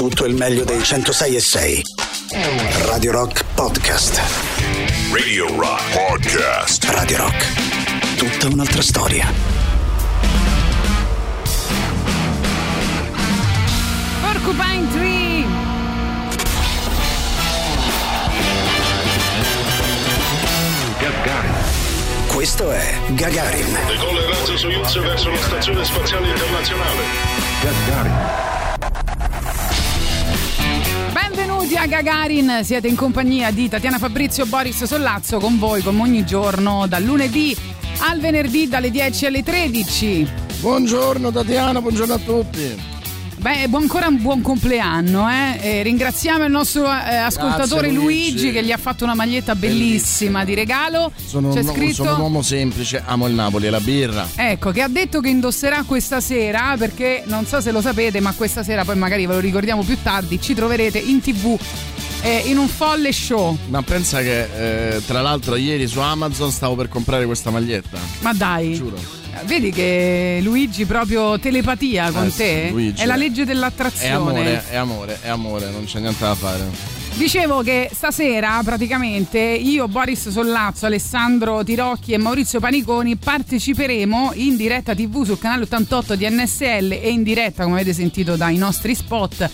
tutto il meglio dei 106 e 6. Radio Rock Podcast. Radio Rock Podcast. Radio Rock. Tutta un'altra storia. Porcupine Tree. Questo è Gagarin. Decolla il razzo Soyuz verso la stazione spaziale internazionale. Benvenuti a Gagarin, siete in compagnia di Tatiana Fabrizio Boris Sollazzo con voi come ogni giorno dal lunedì al venerdì dalle 10 alle 13. Buongiorno Tatiana, buongiorno a tutti. Beh, buon, ancora un buon compleanno, eh? E ringraziamo il nostro eh, ascoltatore Grazie, Luigi. Luigi. che gli ha fatto una maglietta bellissima, di regalo. Sono, C'è un, scritto sono un uomo semplice, amo il Napoli e la birra. Ecco, che ha detto che indosserà questa sera, perché non so se lo sapete, ma questa sera poi magari ve lo ricordiamo più tardi, ci troverete in tv eh, in un folle show. Ma pensa che eh, tra l'altro ieri su Amazon stavo per comprare questa maglietta. Ma dai, Giuro. Vedi che Luigi proprio telepatia con Eh sì, te? Luigi. È la legge È dell'attrazione. amore, è amore, è amore, non c'è niente da fare. Dicevo che stasera praticamente io, Boris Sollazzo, Alessandro Tirocchi e Maurizio Paniconi parteciperemo in diretta TV sul canale 88 di NSL e in diretta, come avete sentito dai nostri spot,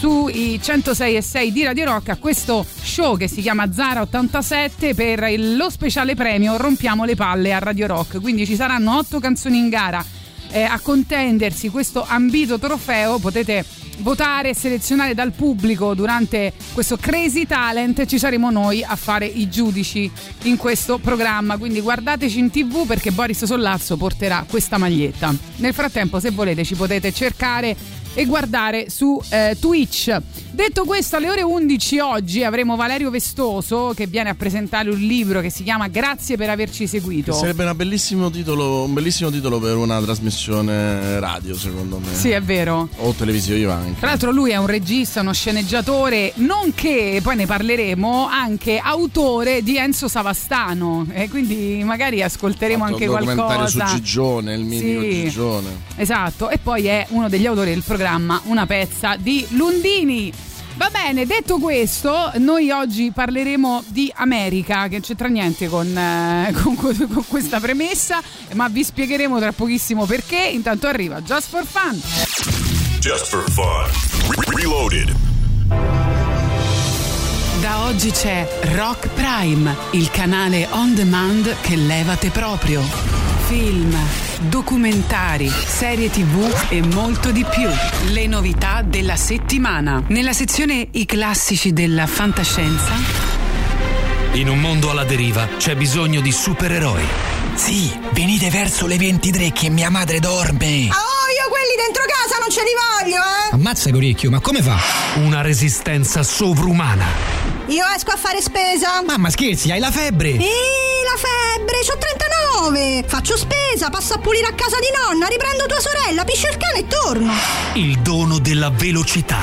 sui 106 e 6 di Radio Rock a questo show che si chiama Zara 87 per lo speciale premio Rompiamo le palle a Radio Rock. Quindi ci saranno otto canzoni in gara eh, a contendersi questo ambito trofeo. Potete votare e selezionare dal pubblico durante questo Crazy Talent. Ci saremo noi a fare i giudici in questo programma. Quindi guardateci in tv perché Boris Sollazzo porterà questa maglietta. Nel frattempo, se volete, ci potete cercare e guardare su eh, Twitch. Detto questo, alle ore 11 oggi avremo Valerio Vestoso che viene a presentare un libro che si chiama Grazie per averci seguito. Sarebbe una bellissimo titolo, un bellissimo titolo per una trasmissione radio, secondo me. Sì, è vero. O televisiva anche. Tra l'altro lui è un regista, uno sceneggiatore, nonché, poi ne parleremo, anche autore di Enzo Savastano. E quindi magari ascolteremo Fatto anche un documentario qualcosa. su Gigione, il mitico Sì. Gigione. Esatto, e poi è uno degli autori del programma Una pezza di Lundini. Va bene, detto questo, noi oggi parleremo di America, che non c'entra niente con, eh, con- con questa premessa, ma vi spiegheremo tra pochissimo perché. Intanto arriva Just for Fun. Just for fun. Re- Reloaded. Da oggi c'è Rock Prime, il canale on demand che levate proprio. Film, documentari, serie tv e molto di più. Le novità della settimana. Nella sezione I classici della fantascienza. In un mondo alla deriva c'è bisogno di supereroi. Sì, venite verso le 23 che mia madre dorme. Oh, io quelli dentro casa non ce li voglio, eh! Ammazza Coricchio, ma come fa? Una resistenza sovrumana. Io esco a fare spesa. Mamma scherzi, hai la febbre? Ehi, la febbre, c'ho 39! Faccio spesa, passo a pulire a casa di nonna, riprendo tua sorella, piscio il cane e torno. Il dono della velocità.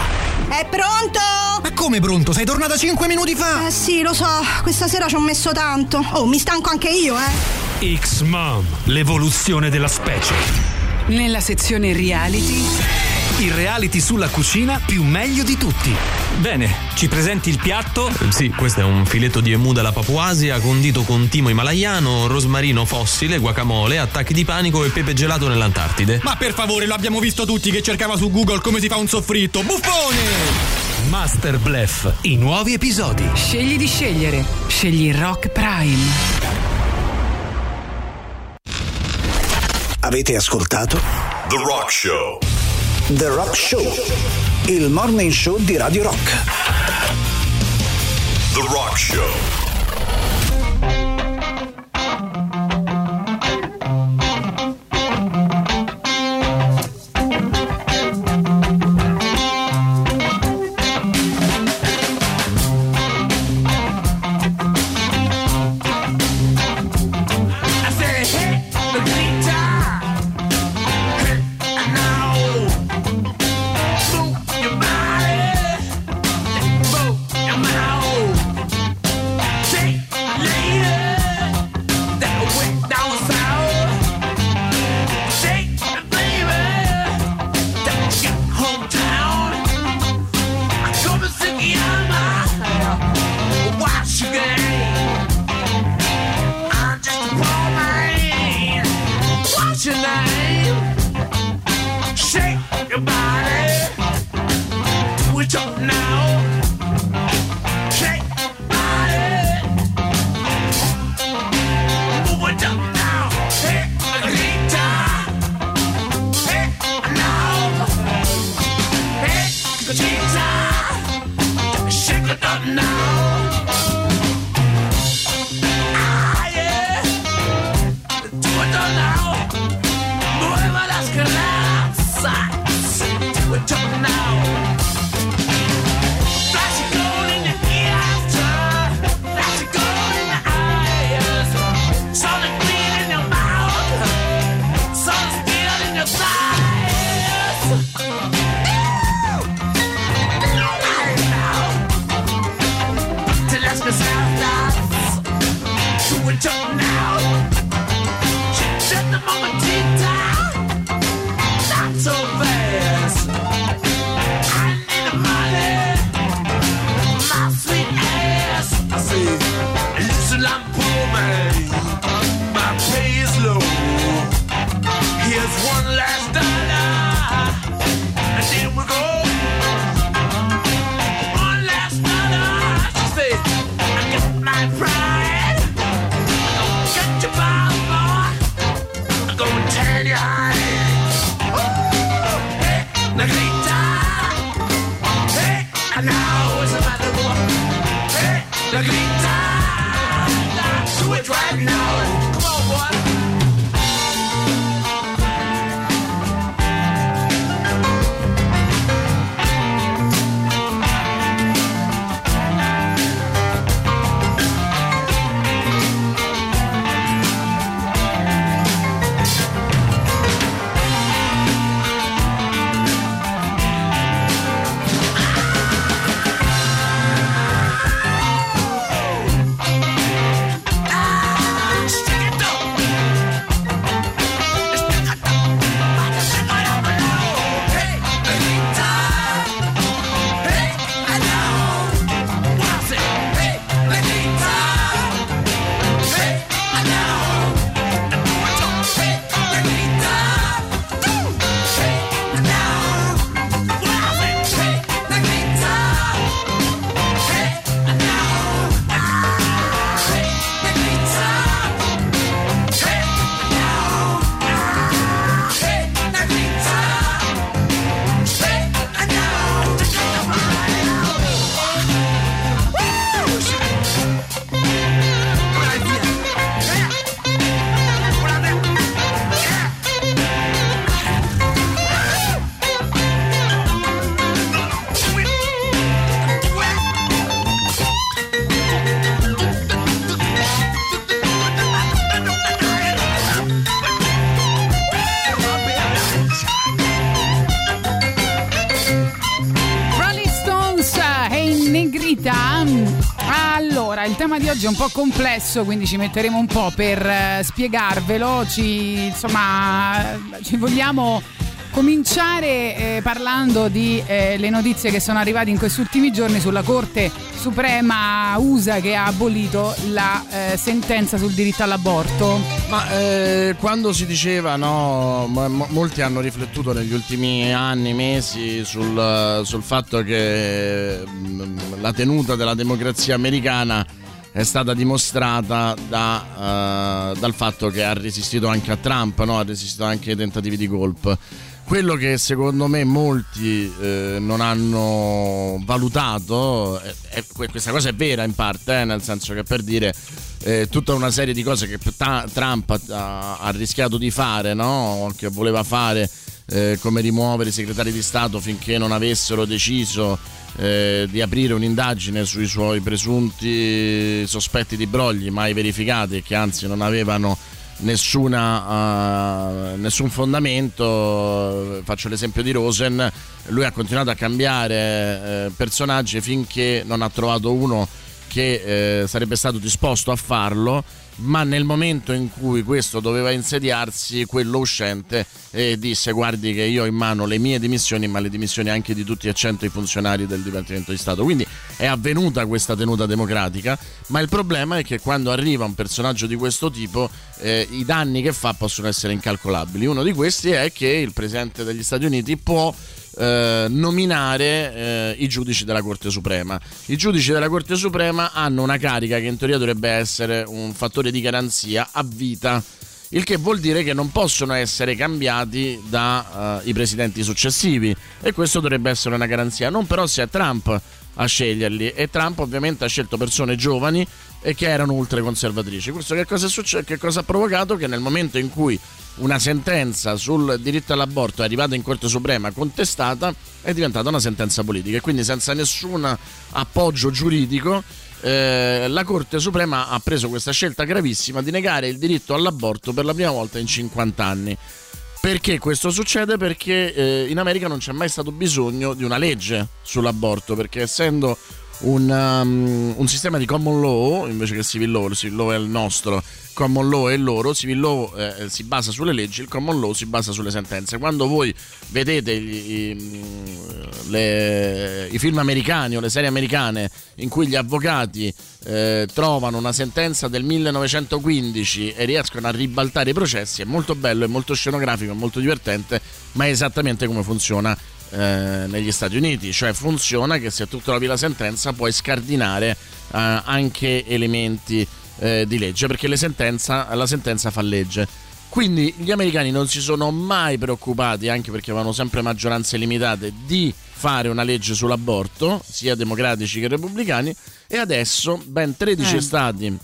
È pronto? Ma come pronto? Sei tornata 5 minuti fa? Eh sì, lo so, questa sera ci ho messo tanto. Oh, mi stanco anche io, eh! X-Mom, l'evoluzione della specie. Nella sezione reality. Il reality sulla cucina più meglio di tutti. Bene, ci presenti il piatto? Sì, questo è un filetto di emu dalla Papuasia condito con timo himalayano, rosmarino fossile, guacamole, attacchi di panico e pepe gelato nell'Antartide. Ma per favore, lo abbiamo visto tutti che cercava su Google come si fa un soffritto. Buffone! Master Bluff, i nuovi episodi. Scegli di scegliere. Scegli Rock Prime. Avete ascoltato The Rock Show. The Rock Show, il morning show di Radio Rock. The Rock Show. Di oggi è un po' complesso, quindi ci metteremo un po' per eh, spiegarvelo. Ci, insomma, ci vogliamo cominciare eh, parlando di eh, le notizie che sono arrivate in questi ultimi giorni sulla Corte Suprema USA che ha abolito la eh, sentenza sul diritto all'aborto. Ma eh, quando si diceva, no, mo- mo- molti hanno riflettuto negli ultimi anni, mesi sul, sul fatto che mm, la tenuta della democrazia americana è stata dimostrata da, eh, dal fatto che ha resistito anche a Trump, no? ha resistito anche ai tentativi di golpe. Quello che secondo me molti eh, non hanno valutato, è- è- questa cosa è vera in parte, eh, nel senso che per dire eh, tutta una serie di cose che ta- Trump ha, ha rischiato di fare, no? che voleva fare, eh, come rimuovere i segretari di Stato finché non avessero deciso eh, di aprire un'indagine sui suoi presunti sospetti di brogli mai verificati e che anzi non avevano nessuna, eh, nessun fondamento. Faccio l'esempio di Rosen, lui ha continuato a cambiare eh, personaggi finché non ha trovato uno che eh, sarebbe stato disposto a farlo, ma nel momento in cui questo doveva insediarsi, quello uscente eh, disse guardi che io ho in mano le mie dimissioni, ma le dimissioni anche di tutti e cento i funzionari del Dipartimento di Stato. Quindi è avvenuta questa tenuta democratica, ma il problema è che quando arriva un personaggio di questo tipo eh, i danni che fa possono essere incalcolabili. Uno di questi è che il Presidente degli Stati Uniti può eh, nominare eh, i giudici della Corte Suprema. I giudici della Corte Suprema hanno una carica che in teoria dovrebbe essere un fattore di garanzia a vita, il che vuol dire che non possono essere cambiati dai presidenti successivi e questo dovrebbe essere una garanzia. Non però se è Trump a sceglierli e Trump ovviamente ha scelto persone giovani e che erano ultraconservatrici. Questo che cosa, è succe- che cosa ha provocato? Che nel momento in cui una sentenza sul diritto all'aborto è arrivata in Corte Suprema contestata, è diventata una sentenza politica e quindi senza nessun appoggio giuridico eh, la Corte Suprema ha preso questa scelta gravissima di negare il diritto all'aborto per la prima volta in 50 anni. Perché questo succede? Perché eh, in America non c'è mai stato bisogno di una legge sull'aborto, perché essendo un, um, un sistema di common law invece che civil law, il civil law è il nostro, common law è il loro, civil law eh, si basa sulle leggi, il common law si basa sulle sentenze. Quando voi vedete gli, i, le, i, film americani o le serie americane in cui gli avvocati eh, trovano una sentenza del 1915 e riescono a ribaltare i processi, è molto bello, è molto scenografico, è molto divertente, ma è esattamente come funziona eh, negli Stati Uniti, cioè funziona che se tu trovi la sentenza puoi scardinare eh, anche elementi eh, di legge perché sentenza, la sentenza fa legge. Quindi gli americani non si sono mai preoccupati, anche perché avevano sempre maggioranze limitate, di fare una legge sull'aborto, sia democratici che repubblicani, e adesso ben 13 Eh. stati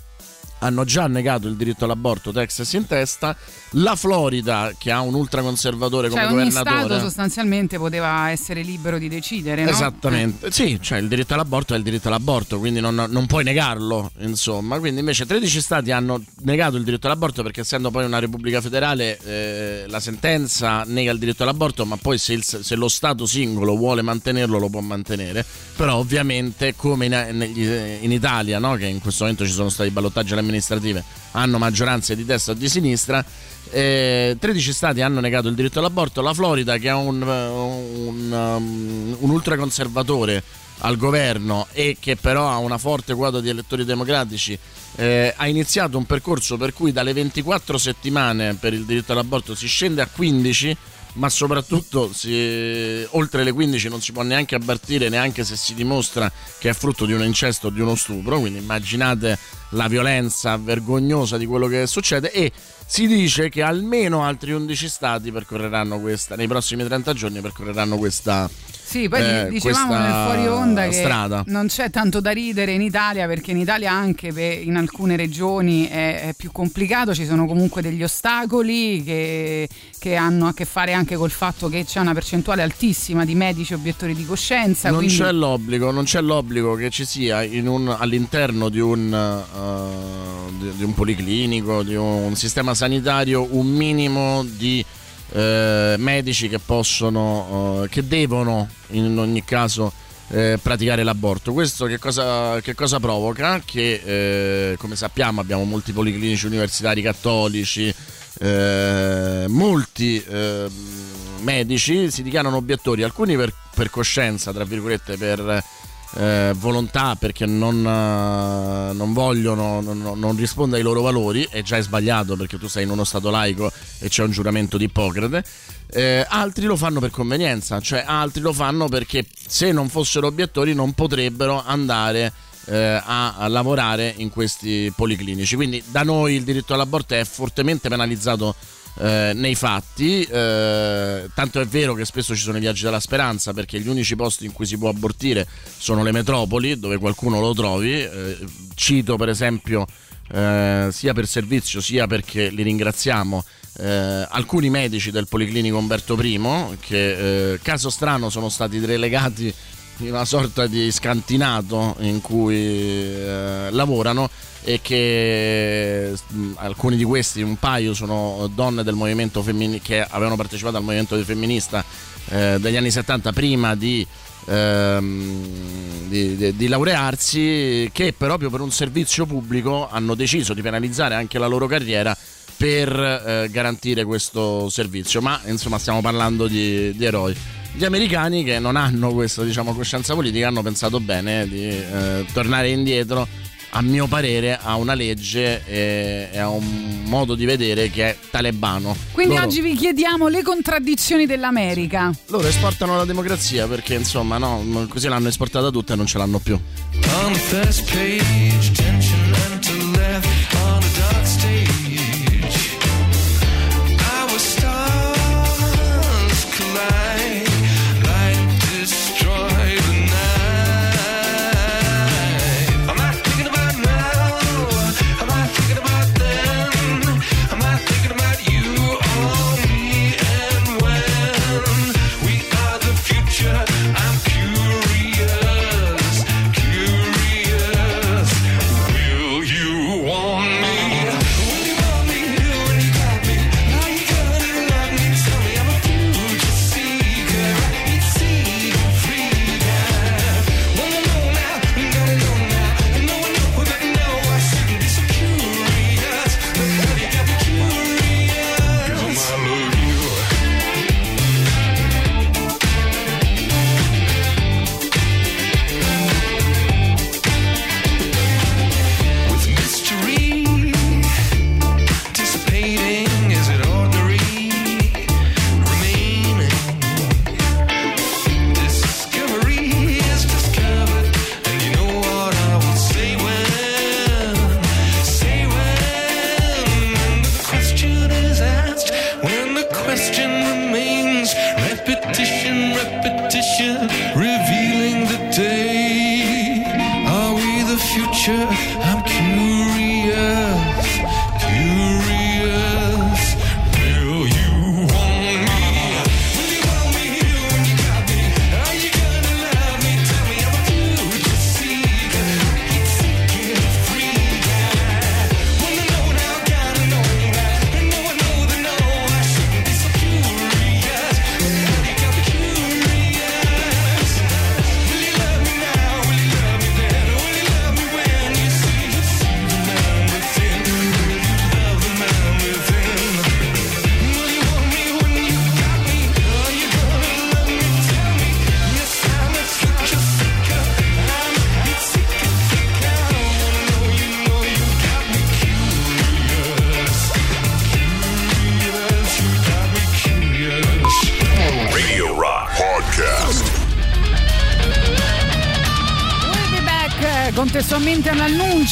hanno già negato il diritto all'aborto, Texas in testa, la Florida che ha un ultraconservatore come Cioè ogni governatore. Stato sostanzialmente poteva essere libero di decidere, no? Esattamente, sì, cioè il diritto all'aborto è il diritto all'aborto, quindi non, non puoi negarlo, insomma. Quindi invece 13 stati hanno negato il diritto all'aborto perché essendo poi una repubblica federale eh, la sentenza nega il diritto all'aborto, ma poi se, il- se lo Stato singolo vuole mantenerlo lo può mantenere. Però ovviamente come in, in Italia, no, che in questo momento ci sono stati ballottaggi alle amministrative, hanno maggioranze di destra o di sinistra, eh, 13 stati hanno negato il diritto all'aborto, la Florida che ha un, un, um, un ultraconservatore al governo e che però ha una forte quota di elettori democratici eh, ha iniziato un percorso per cui dalle 24 settimane per il diritto all'aborto si scende a 15 ma soprattutto si- oltre le 15 non si può neanche abbattere neanche se si dimostra che è frutto di un incesto o di uno stupro. Quindi immaginate la violenza vergognosa di quello che succede. E si dice che almeno altri 11 stati percorreranno questa nei prossimi 30 giorni percorreranno questa Sì, poi eh, dicevamo nel fuori onda che strada. non c'è tanto da ridere in Italia perché in Italia anche in alcune regioni è, è più complicato, ci sono comunque degli ostacoli che, che hanno a che fare anche col fatto che c'è una percentuale altissima di medici obiettori di coscienza. non quindi- c'è l'obbligo, non c'è l'obbligo che ci sia un- all'interno di un, eh, di, di un policlinico, di un sistema sanitario, un minimo di eh, medici che possono, eh, che devono in ogni caso eh, praticare l'aborto. Questo che cosa, che cosa provoca? Che eh, come sappiamo abbiamo molti policlinici universitari cattolici, eh, molti medici si dichiarano obiettori, alcuni per, per coscienza, tra virgolette, per eh, volontà, perché non, eh, non vogliono, non, non risponde ai loro valori, e già è sbagliato perché tu sei in uno stato laico e c'è un giuramento di Ippocrate. Eh, altri lo fanno per convenienza, cioè altri lo fanno perché se non fossero obiettori non potrebbero andare eh, a, a lavorare in questi policlinici. Quindi da noi il diritto all'aborto è fortemente penalizzato eh, nei fatti, eh, tanto è vero che spesso ci sono i viaggi della speranza perché gli unici posti in cui si può abortire sono le metropoli dove qualcuno lo trovi. Eh, cito per esempio eh, sia per servizio sia perché li ringraziamo. eh, alcuni medici del Policlinico Umberto I che eh, caso strano sono stati relegati in una sorta di scantinato in cui eh, lavorano e che mh, alcuni di questi, un paio, sono donne del movimento femminile che avevano partecipato al movimento femminista eh, degli anni 70 prima di, ehm, di, di- di laurearsi, che proprio per un servizio pubblico hanno deciso di penalizzare anche la loro carriera per eh, garantire questo servizio. Ma insomma stiamo parlando di, di eroi. Gli americani che non hanno questa diciamo, coscienza politica hanno pensato bene di eh, tornare indietro a mio parere ha una legge e, e ha un modo di vedere che è talebano. Quindi Loro- oggi vi chiediamo le contraddizioni dell'America. loro esportano la democrazia perché insomma no, così l'hanno esportata tutta e non ce l'hanno più. On the first page, tension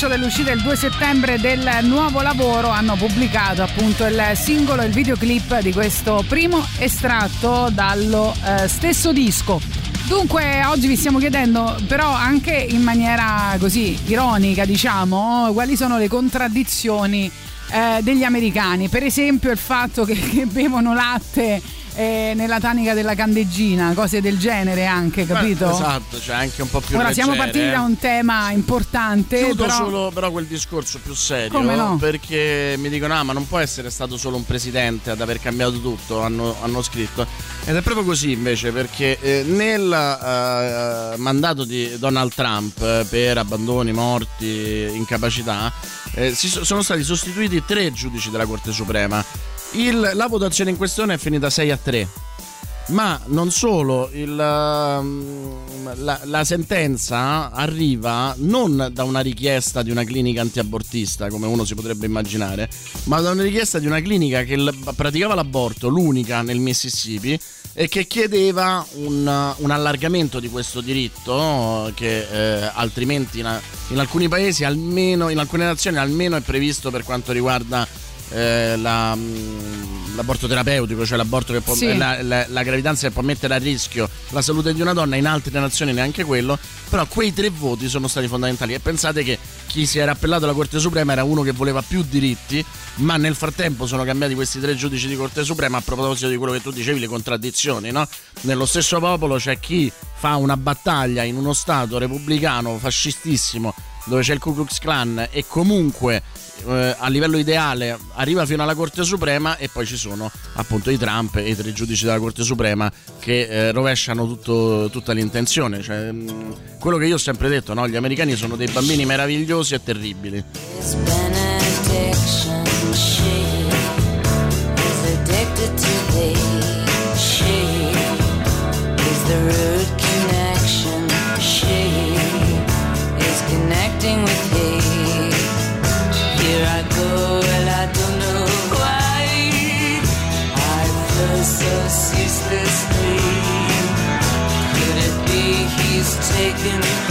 all'annuncio dell'uscita il 2 settembre del nuovo lavoro hanno pubblicato appunto il singolo e il videoclip di questo primo estratto dallo eh, stesso disco. Dunque oggi vi stiamo chiedendo però anche in maniera così ironica diciamo quali sono le contraddizioni eh, degli americani. Per esempio il fatto che, che bevono latte eh, nella tanica della candeggina, cose del genere anche, capito? Beh, esatto, cioè anche un po' più Ora siamo leggere, partiti eh. da un tema importante. Chiudo però... solo però quel discorso più serio no? perché mi dicono ah ma non può essere stato solo un presidente ad aver cambiato tutto hanno, hanno scritto ed è proprio così invece perché eh, nel eh, mandato di Donald Trump eh, per abbandoni, morti, incapacità eh, si so- sono stati sostituiti tre giudici della Corte Suprema Il- la votazione in questione è finita 6 a 3 ma non solo, il, ehm, la, la sentenza arriva non da una richiesta di una clinica antiabortista, come uno si potrebbe immaginare, ma da una richiesta di una clinica che praticava l'aborto, l'unica nel Mississippi, e che chiedeva un, un allargamento di questo diritto che eh, altrimenti in, in alcuni paesi, almeno in alcune nazioni, almeno è previsto per quanto riguarda eh, la, mm, l'aborto terapeutico, cioè l'aborto che può, Sì. la, la- la gravidanza che può mettere a rischio la salute di una donna, in altre nazioni neanche quello, però quei tre voti sono stati fondamentali e pensate che chi si era appellato alla Corte Suprema era uno che voleva più diritti, ma nel frattempo sono cambiati questi tre giudici di Corte Suprema a proposito di quello che tu dicevi, le contraddizioni, no? Nello stesso popolo c'è chi fa una battaglia in uno stato repubblicano fascistissimo dove c'è il Ku Klux Klan e comunque eh, a livello ideale arriva fino alla Corte Suprema e poi ci sono appunto i Trump e i tre giudici della Corte Suprema che eh, rovesciano tutto- tutta l'intenzione. Cioè, mh, quello che io ho sempre detto, no? gli americani sono dei bambini meravigliosi e terribili. benediction. Taken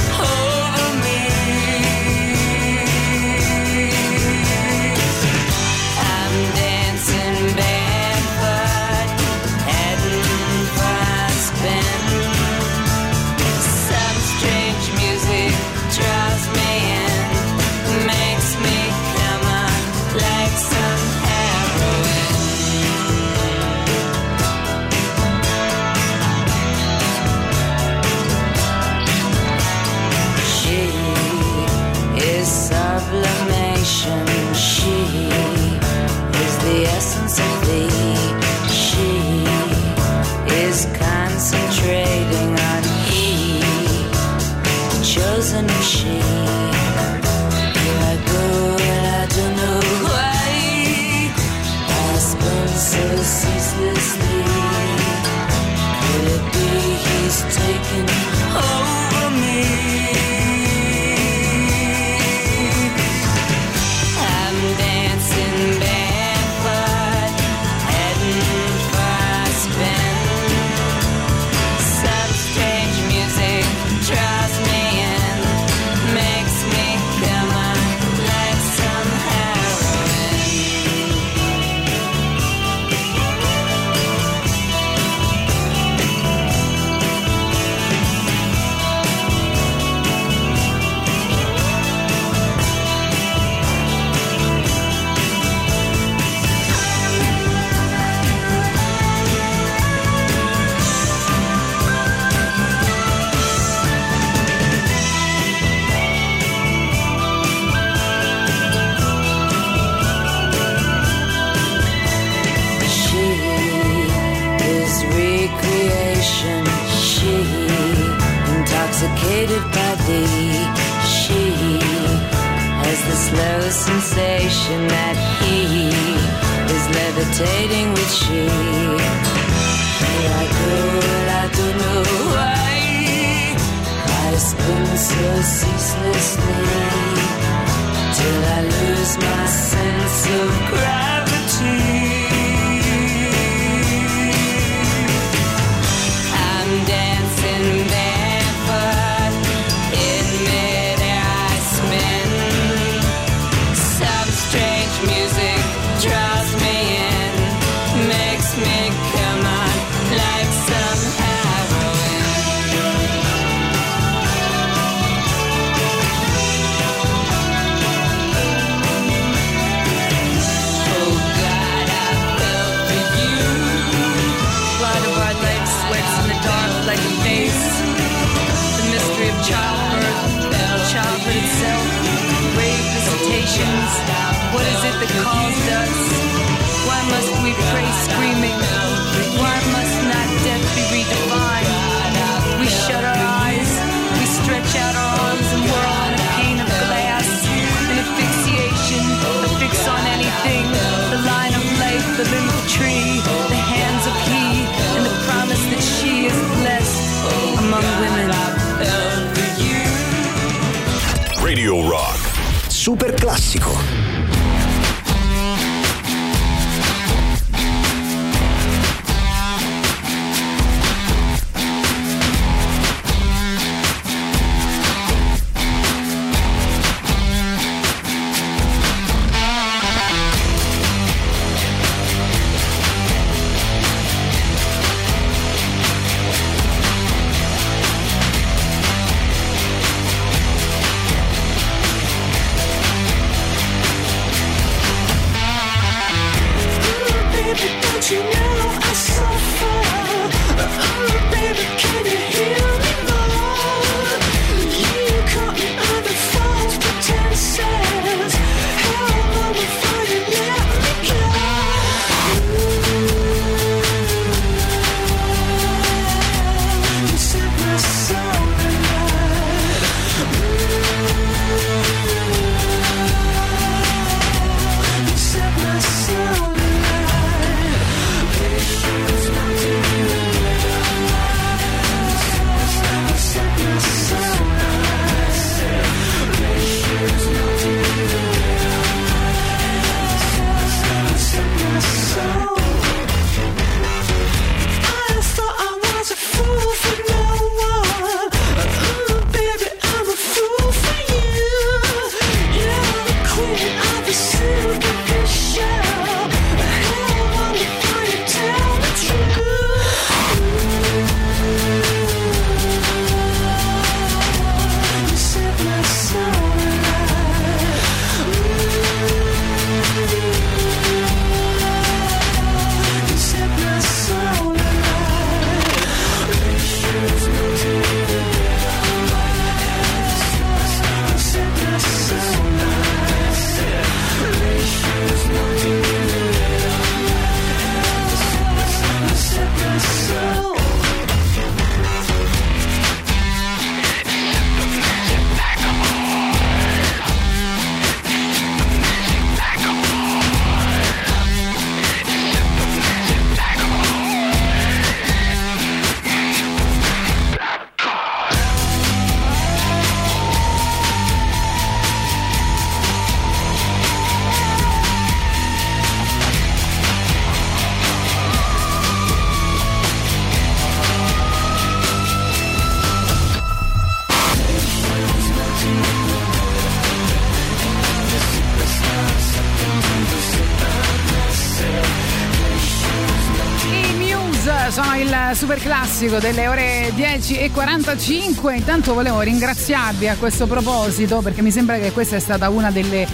classico delle ore 10 e 45. Intanto volevo ringraziarvi a questo proposito perché mi sembra che questa è stata una delle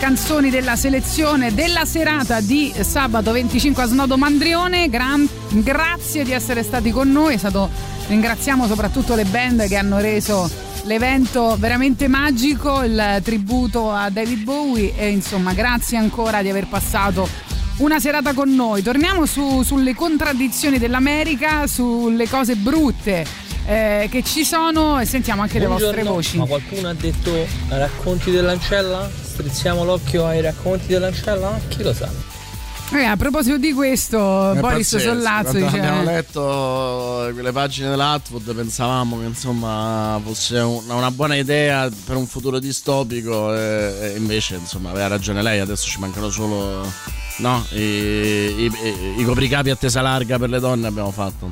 canzoni della selezione della serata di sabato 25 a Snodo Mandrione. Gran- grazie di essere stati con noi. Stato- ringraziamo soprattutto le band che hanno reso l'evento veramente magico, il tributo a David Bowie e insomma grazie ancora di aver passato una serata con noi. Torniamo su- sulle contraddizioni dell'America, sulle cose brutte eh, che ci sono e sentiamo anche le vostre Buongiorno, voci. Ma qualcuno ha detto racconti dell'ancella? Strizziamo l'occhio ai racconti dell'ancella? Chi lo sa? Eh, a proposito di questo, È Boris pazzesco. Sollazzo dice... abbiamo letto quelle pagine dell'Atwood pensavamo che insomma fosse un- una buona idea per un futuro distopico e, e invece insomma aveva ragione lei, adesso ci mancano solo no, i, i- i- copricapi a tesa larga per le donne abbiamo fatto.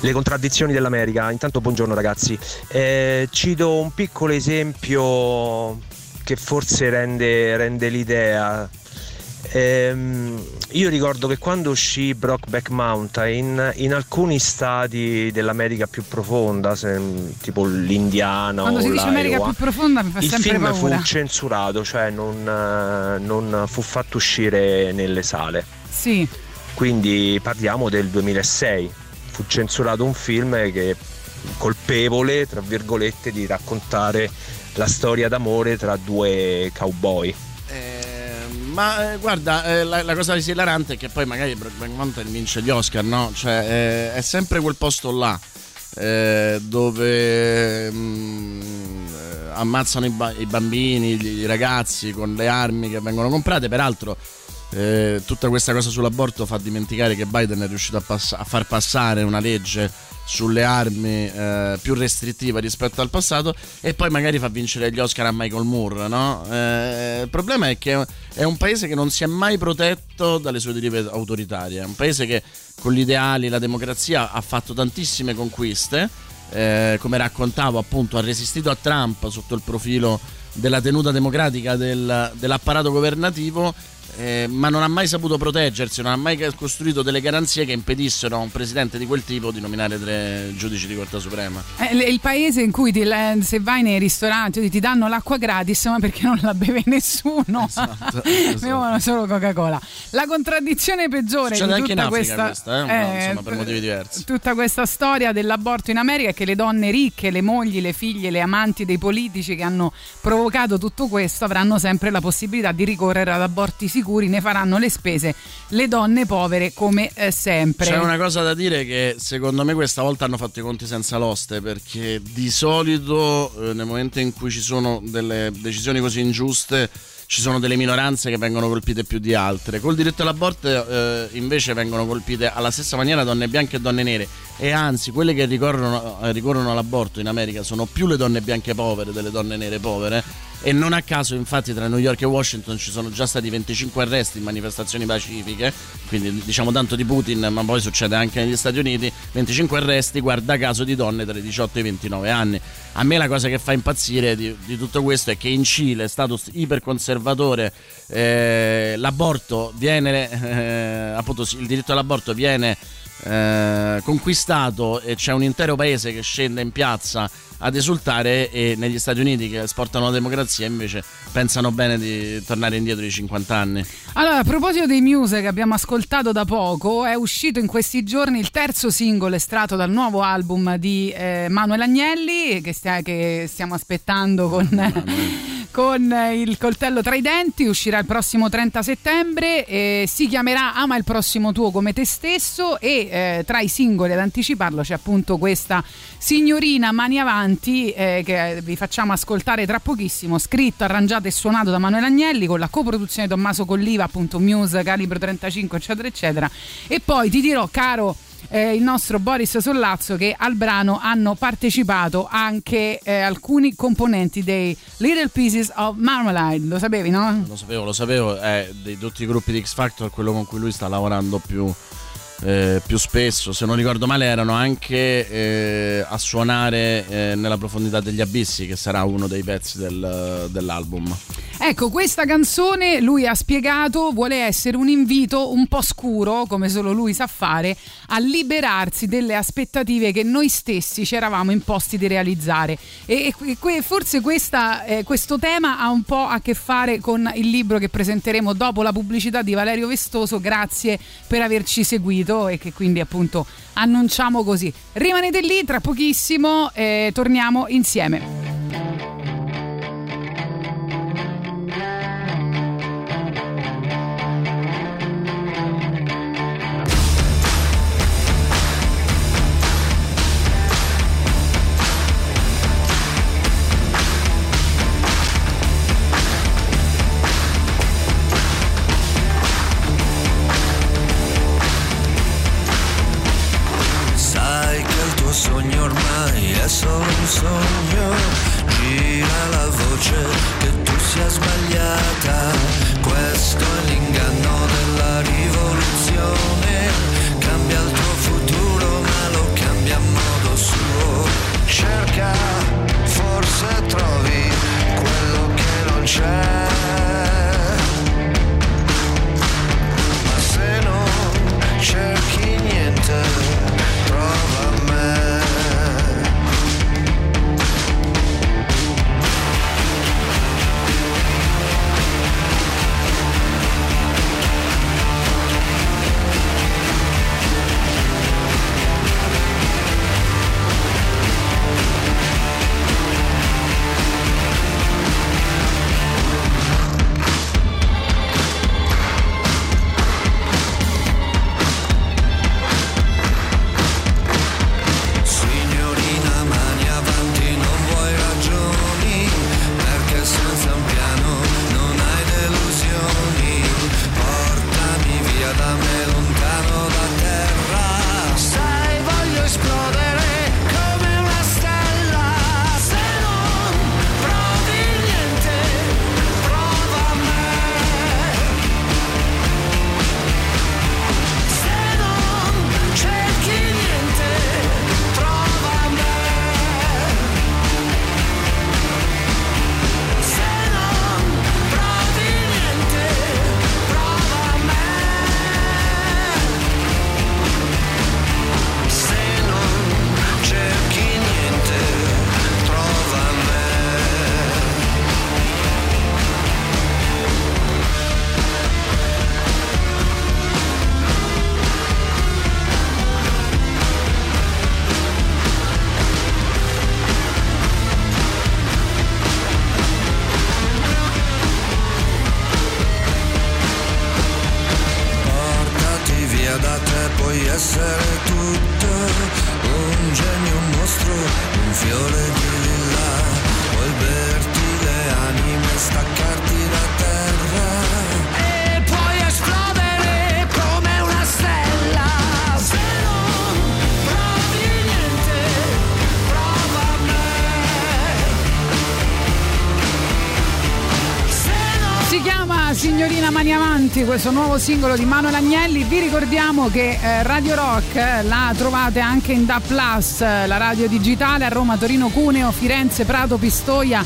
Le contraddizioni dell'America. Intanto buongiorno ragazzi. Eh, cito un piccolo esempio che forse rende, rende l'idea. Ehm, io ricordo che quando uscì Brockback Mountain in alcuni stati dell'America più profonda, se- tipo l'Indiana Quando o si dice America più profonda mi fa il sempre film paura. fu censurato, cioè non, non fu fatto uscire nelle sale. Sì. Quindi parliamo del 2006. Fu censurato un film che colpevole, tra virgolette, di raccontare la storia d'amore tra due cowboy. Ma eh, guarda, eh, la, la cosa esilarante è che poi magari Brokeback Mountain vince gli Oscar, no? Cioè eh, è sempre quel posto là eh, dove mm, eh, ammazzano i, ba- i bambini, i ragazzi con le armi che vengono comprate. Peraltro eh, tutta questa cosa sull'aborto fa dimenticare che Biden è riuscito a, pass- a far passare una legge sulle armi eh, più restrittiva rispetto al passato e poi magari fa vincere gli Oscar a Michael Moore no? Eh, il problema è che è un paese che non si è mai protetto dalle sue derive autoritarie è un paese che con gli ideali la democrazia ha fatto tantissime conquiste eh, come raccontavo appunto ha resistito a Trump sotto il profilo della tenuta democratica del- dell'apparato governativo eh, ma non ha mai saputo proteggersi, non ha mai costruito delle garanzie che impedissero a un presidente di quel tipo di nominare tre giudici di Corte Suprema. È l- il paese in cui ti- se vai nei ristoranti ti danno l'acqua gratis, ma perché non la beve nessuno? Esatto, Bevono solo Coca-Cola. La contraddizione peggiore Succede di anche in tutta questa, questa, eh, ma, insomma, per motivi diversi. tutta questa storia dell'aborto in America è che le donne ricche, le mogli, le figlie, le amanti dei politici che hanno provocato tutto questo avranno sempre la possibilità di ricorrere ad aborti sicuri, ne faranno le spese le donne povere come eh, sempre. C'è una cosa da dire che secondo me questa volta hanno fatto i conti senza l'oste perché di solito eh, nel momento in cui ci sono delle decisioni così ingiuste ci sono delle minoranze che vengono colpite più di altre. Col diritto all'aborto eh, invece vengono colpite alla stessa maniera donne bianche e donne nere e anzi quelle che ricorrono, eh, ricorrono all'aborto in America sono più le donne bianche povere delle donne nere povere. E non a caso infatti tra New York e Washington ci sono già stati 25 arresti in manifestazioni pacifiche, quindi diciamo tanto di Putin ma poi succede anche negli Stati Uniti, 25 arresti guarda caso di donne tra i 18 e i 29 anni. A me la cosa che fa impazzire di, di tutto questo è che in Cile, status iperconservatore, eh, l'aborto viene, eh, appunto il diritto all'aborto viene eh, conquistato e c'è un intero paese che scende in piazza ad esultare e negli Stati Uniti che esportano la democrazia invece pensano bene di tornare indietro di 50 anni. Allora, a proposito dei Muse che abbiamo ascoltato da poco, è uscito in questi giorni il terzo singolo estratto dal nuovo album di eh, Manuel Agnelli che, stia- che stiamo aspettando con... Con eh, il coltello tra i denti uscirà il prossimo 30 settembre, eh, si chiamerà Ama il prossimo tuo come te stesso e eh, tra i singoli ad anticiparlo c'è appunto questa signorina Mani Avanti eh, che vi facciamo ascoltare tra pochissimo, scritto, arrangiato e suonato da Manuel Agnelli con la coproduzione di Tommaso Colliva, appunto Muse, Calibro 35 eccetera eccetera. E poi ti dirò caro eh, il nostro Boris Sollazzo che al brano hanno partecipato anche eh, alcuni componenti dei Little Pieces of Marmalade, lo sapevi no? Lo sapevo, lo sapevo, è di tutti i gruppi di X Factor quello con cui lui sta lavorando più, eh, più spesso. Se non ricordo male erano anche eh, a suonare eh, nella profondità degli abissi, che sarà uno dei pezzi del- dell'album. Ecco, questa canzone lui ha spiegato vuole essere un invito un po' scuro, come solo lui sa fare, a liberarsi delle aspettative che noi stessi ci eravamo imposti di realizzare. E, e que- forse questa, eh, questo tema ha un po' a che fare con il libro che presenteremo dopo la pubblicità di Valerio Vestoso. Grazie per averci seguito e che quindi appunto annunciamo così. Rimanete lì, tra pochissimo eh, torniamo insieme. Voce che tu sia sbagliata. Questo è l'inganno della rivoluzione. Cambia il tuo futuro, ma lo cambia a modo suo. Cerca, forse trovi quello che non c'è. Questo nuovo singolo di Manuel Agnelli. Vi ricordiamo che eh, Radio Rock eh, la trovate anche in Da Plus, eh, la radio digitale a Roma, Torino, Cuneo, Firenze, Prato, Pistoia,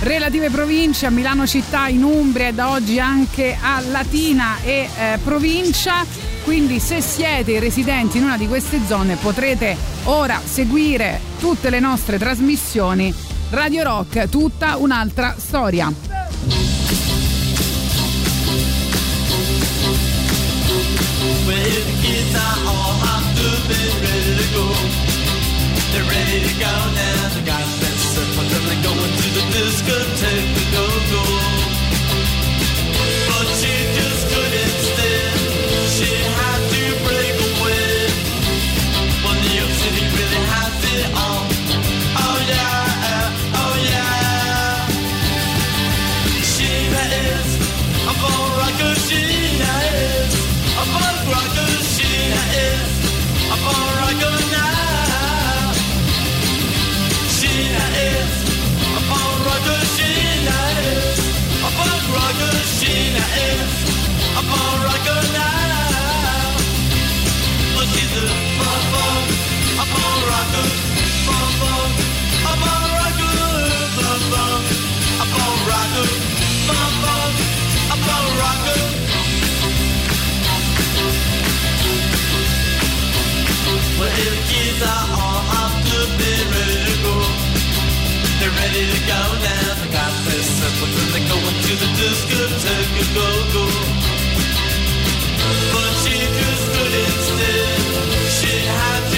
relative province, a Milano città, in Umbria e da oggi anche a Latina e eh, provincia. Quindi se siete residenti in una di queste zone potrete ora seguire tutte le nostre trasmissioni. Radio Rock, tutta un'altra storia. Ready to go now. The guys that surf are they're going to the discotheque to go go. But she just couldn't stand. She The kids are all off to go. They're ready to go now. They got their circles and they're going to the disco, discotheque. Go, go. But she just couldn't stay. She had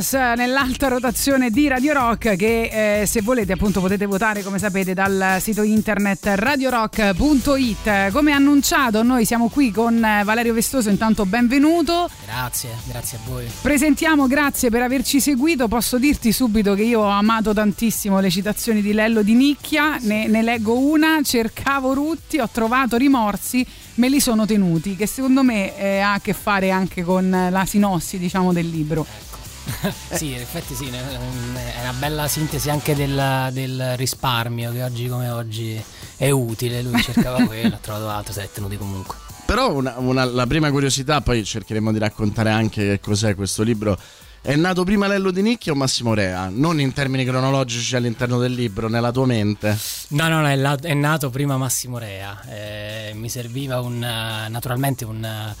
Eh, nell'alta rotazione di Radio Rock che eh, se volete appunto potete votare come sapete dal sito internet radiorock.it. Come annunciato noi siamo qui con eh, Valerio Vestoso, intanto benvenuto. Grazie, grazie a voi. Presentiamo, grazie per averci seguito. Posso dirti subito che io ho amato tantissimo le citazioni di Lello di Nicchia, ne, ne leggo una, cercavo Rutti, ho trovato rimorsi, me li sono tenuti, che secondo me eh, ha a che fare anche con la sinossi diciamo del libro. sì, in effetti sì, è una bella sintesi anche del, del risparmio che oggi come oggi è utile. Lui cercava quello, ha trovato altro, se l'è tenuti comunque. Però una- una- la prima curiosità, poi cercheremo di raccontare anche che cos'è questo libro. È nato prima Lello Di Nicchia o Massimo Rea? Non in termini cronologici all'interno del libro, nella tua mente. No, no, no, è, la- è nato prima Massimo Rea. Eh, mi serviva un, naturalmente un,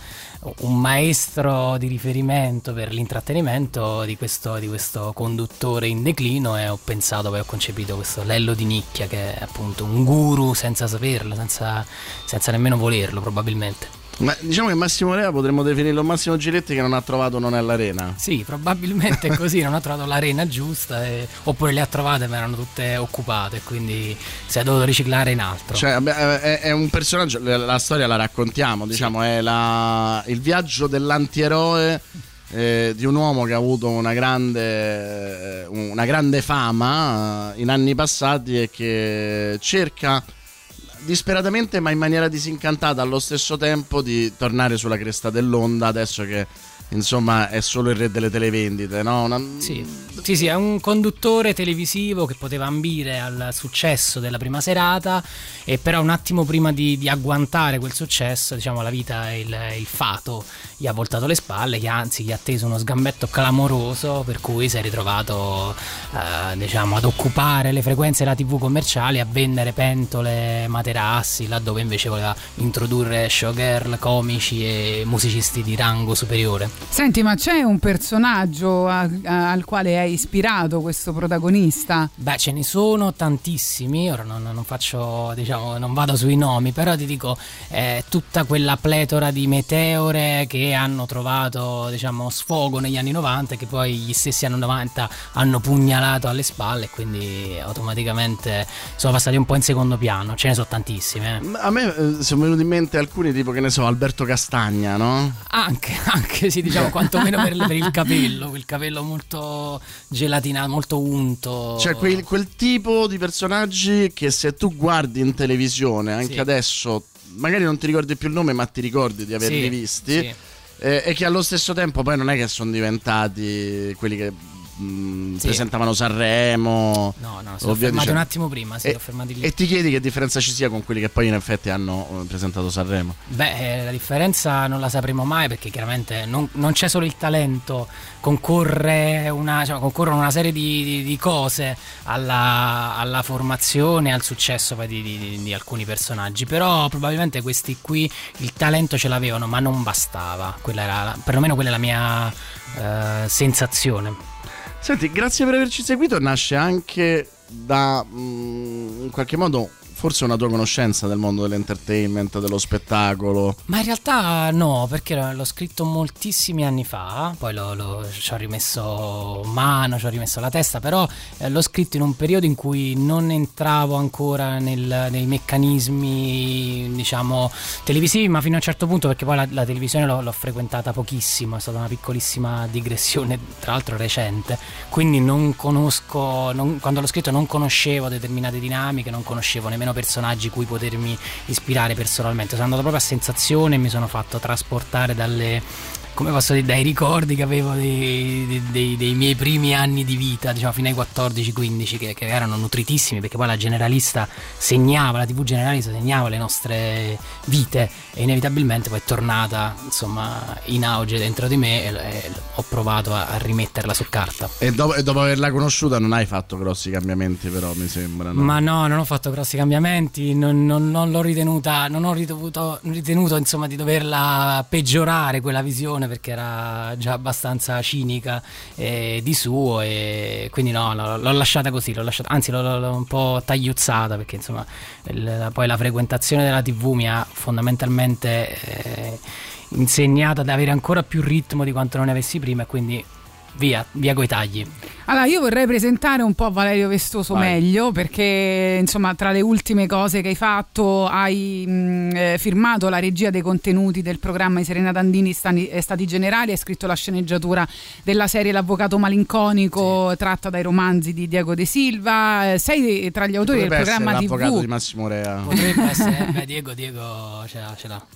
un maestro di riferimento per l'intrattenimento di questo, di questo conduttore in declino e ho pensato, poi ho concepito questo Lello di Nicchia che è appunto un guru senza saperlo, senza, senza nemmeno volerlo probabilmente. Ma diciamo che Massimo Rea potremmo definirlo Massimo Giletti che non ha trovato non è l'arena. Sì, probabilmente è così, non ha trovato l'arena giusta e- oppure le ha trovate ma erano tutte occupate, quindi si è dovuto riciclare in altro. Cioè, è, è un personaggio, la, storia la raccontiamo, diciamo, è la- il viaggio dell'antieroe eh, di un uomo che ha avuto una grande, eh, una grande fama eh, in anni passati e che cerca disperatamente ma in maniera disincantata allo stesso tempo di tornare sulla cresta dell'onda adesso che insomma è solo il re delle televendite, no? Una- Sì. sì, sì, è un conduttore televisivo che poteva ambire al successo della prima serata, e però un attimo prima di, di agguantare quel successo, diciamo, la vita e il, il fato gli ha voltato le spalle, che anzi gli ha teso uno sgambetto clamoroso, per cui si è ritrovato eh, diciamo, ad occupare le frequenze della TV commerciali, a vendere pentole, materassi, laddove invece voleva introdurre showgirl, comici e musicisti di rango superiore. Senti, ma c'è un personaggio a- a- al quale è ispirato questo protagonista? Beh, ce ne sono tantissimi, ora non, non faccio, diciamo, non vado sui nomi, però ti dico, eh, tutta quella pletora di meteore che hanno trovato, diciamo, sfogo negli anni 90 e che poi gli stessi anni 90 hanno pugnalato alle spalle e quindi automaticamente sono passati un po' in secondo piano, ce ne sono tantissime. eh. A me eh, sono venuti in mente alcuni, tipo che ne so, Alberto Castagna, no? Anche, anche sì, diciamo, quantomeno per, per il capello, quel capello molto gelatinato, molto unto. Cioè, quel, quel tipo di personaggi che se tu guardi in televisione, anche Sì. adesso, magari non ti ricordi più il nome, ma ti ricordi di averli Sì, visti. sì. Eh, e che allo stesso tempo poi non è che sono diventati quelli che mh, Sì. presentavano Sanremo. No, no, sono via fermati dicendo. un attimo prima, si E- fermati lì. E ti chiedi che differenza ci sia con quelli che poi in effetti hanno eh, presentato Sanremo. Beh, eh, la differenza non la sapremo mai perché chiaramente non, non c'è solo il talento, concorre una, cioè, concorrono una serie di, di- di cose alla, alla formazione e al successo di, di- alcuni personaggi. Però probabilmente questi qui il talento ce l'avevano, ma non bastava. Quella era, perlomeno quella è la mia eh, sensazione. Senti, grazie per averci seguito. Nasce anche da mh, in qualche modo forse una tua conoscenza del mondo dell'entertainment, dello spettacolo. Ma in realtà no, perché l'ho scritto moltissimi anni fa, poi lo- lo- ci ho rimesso mano, ci ho rimesso la testa, però eh, l'ho scritto in un periodo in cui non entravo ancora nel- nei meccanismi, diciamo, televisivi, ma fino a un certo punto, perché poi la, la televisione l'ho, l'ho frequentata pochissimo, è stata una piccolissima digressione, tra l'altro recente, quindi non conosco, non- quando l'ho scritto non conoscevo determinate dinamiche, non conoscevo nemmeno personaggi cui potermi ispirare personalmente, sono andato proprio a sensazione e mi sono fatto trasportare dalle come posso dire, dai ricordi che avevo dei, dei- dei- dei miei primi anni di vita, diciamo fino ai 14-15, che, che erano nutritissimi, perché poi la generalista segnava, la TV generalista segnava le nostre vite e inevitabilmente poi è tornata insomma in auge dentro di me e, e ho provato a, a rimetterla su carta. E dopo, e dopo averla conosciuta non hai fatto grossi cambiamenti, però mi sembra. no? Ma no, non ho fatto grossi cambiamenti, non, non- non l'ho ritenuta, non ho ritenuto, ritenuto insomma di doverla peggiorare quella visione perché era già abbastanza cinica eh, di suo e quindi no, no, l'ho lasciata così, l'ho lasciata, anzi l'ho, l'ho- un po' tagliuzzata perché insomma il- poi la frequentazione della tv mi ha fondamentalmente eh, insegnato ad avere ancora più ritmo di quanto non ne avessi prima e quindi via, via coi tagli. Allora, io vorrei presentare un po' Valerio Vestoso Vai. meglio perché, insomma, tra le ultime cose che hai fatto, hai mh, eh, firmato la regia dei contenuti del programma I Serena Dandini Stani- eh, Stati Generali, hai scritto la sceneggiatura della serie L'Avvocato Malinconico tratta dai romanzi di Diego De Silva, eh, sei tra gli autori del Potrebbe programma l'avvocato TV di Massimo Rea. Potrebbe essere, beh, Diego, Diego ce l'ha, ce l'ha.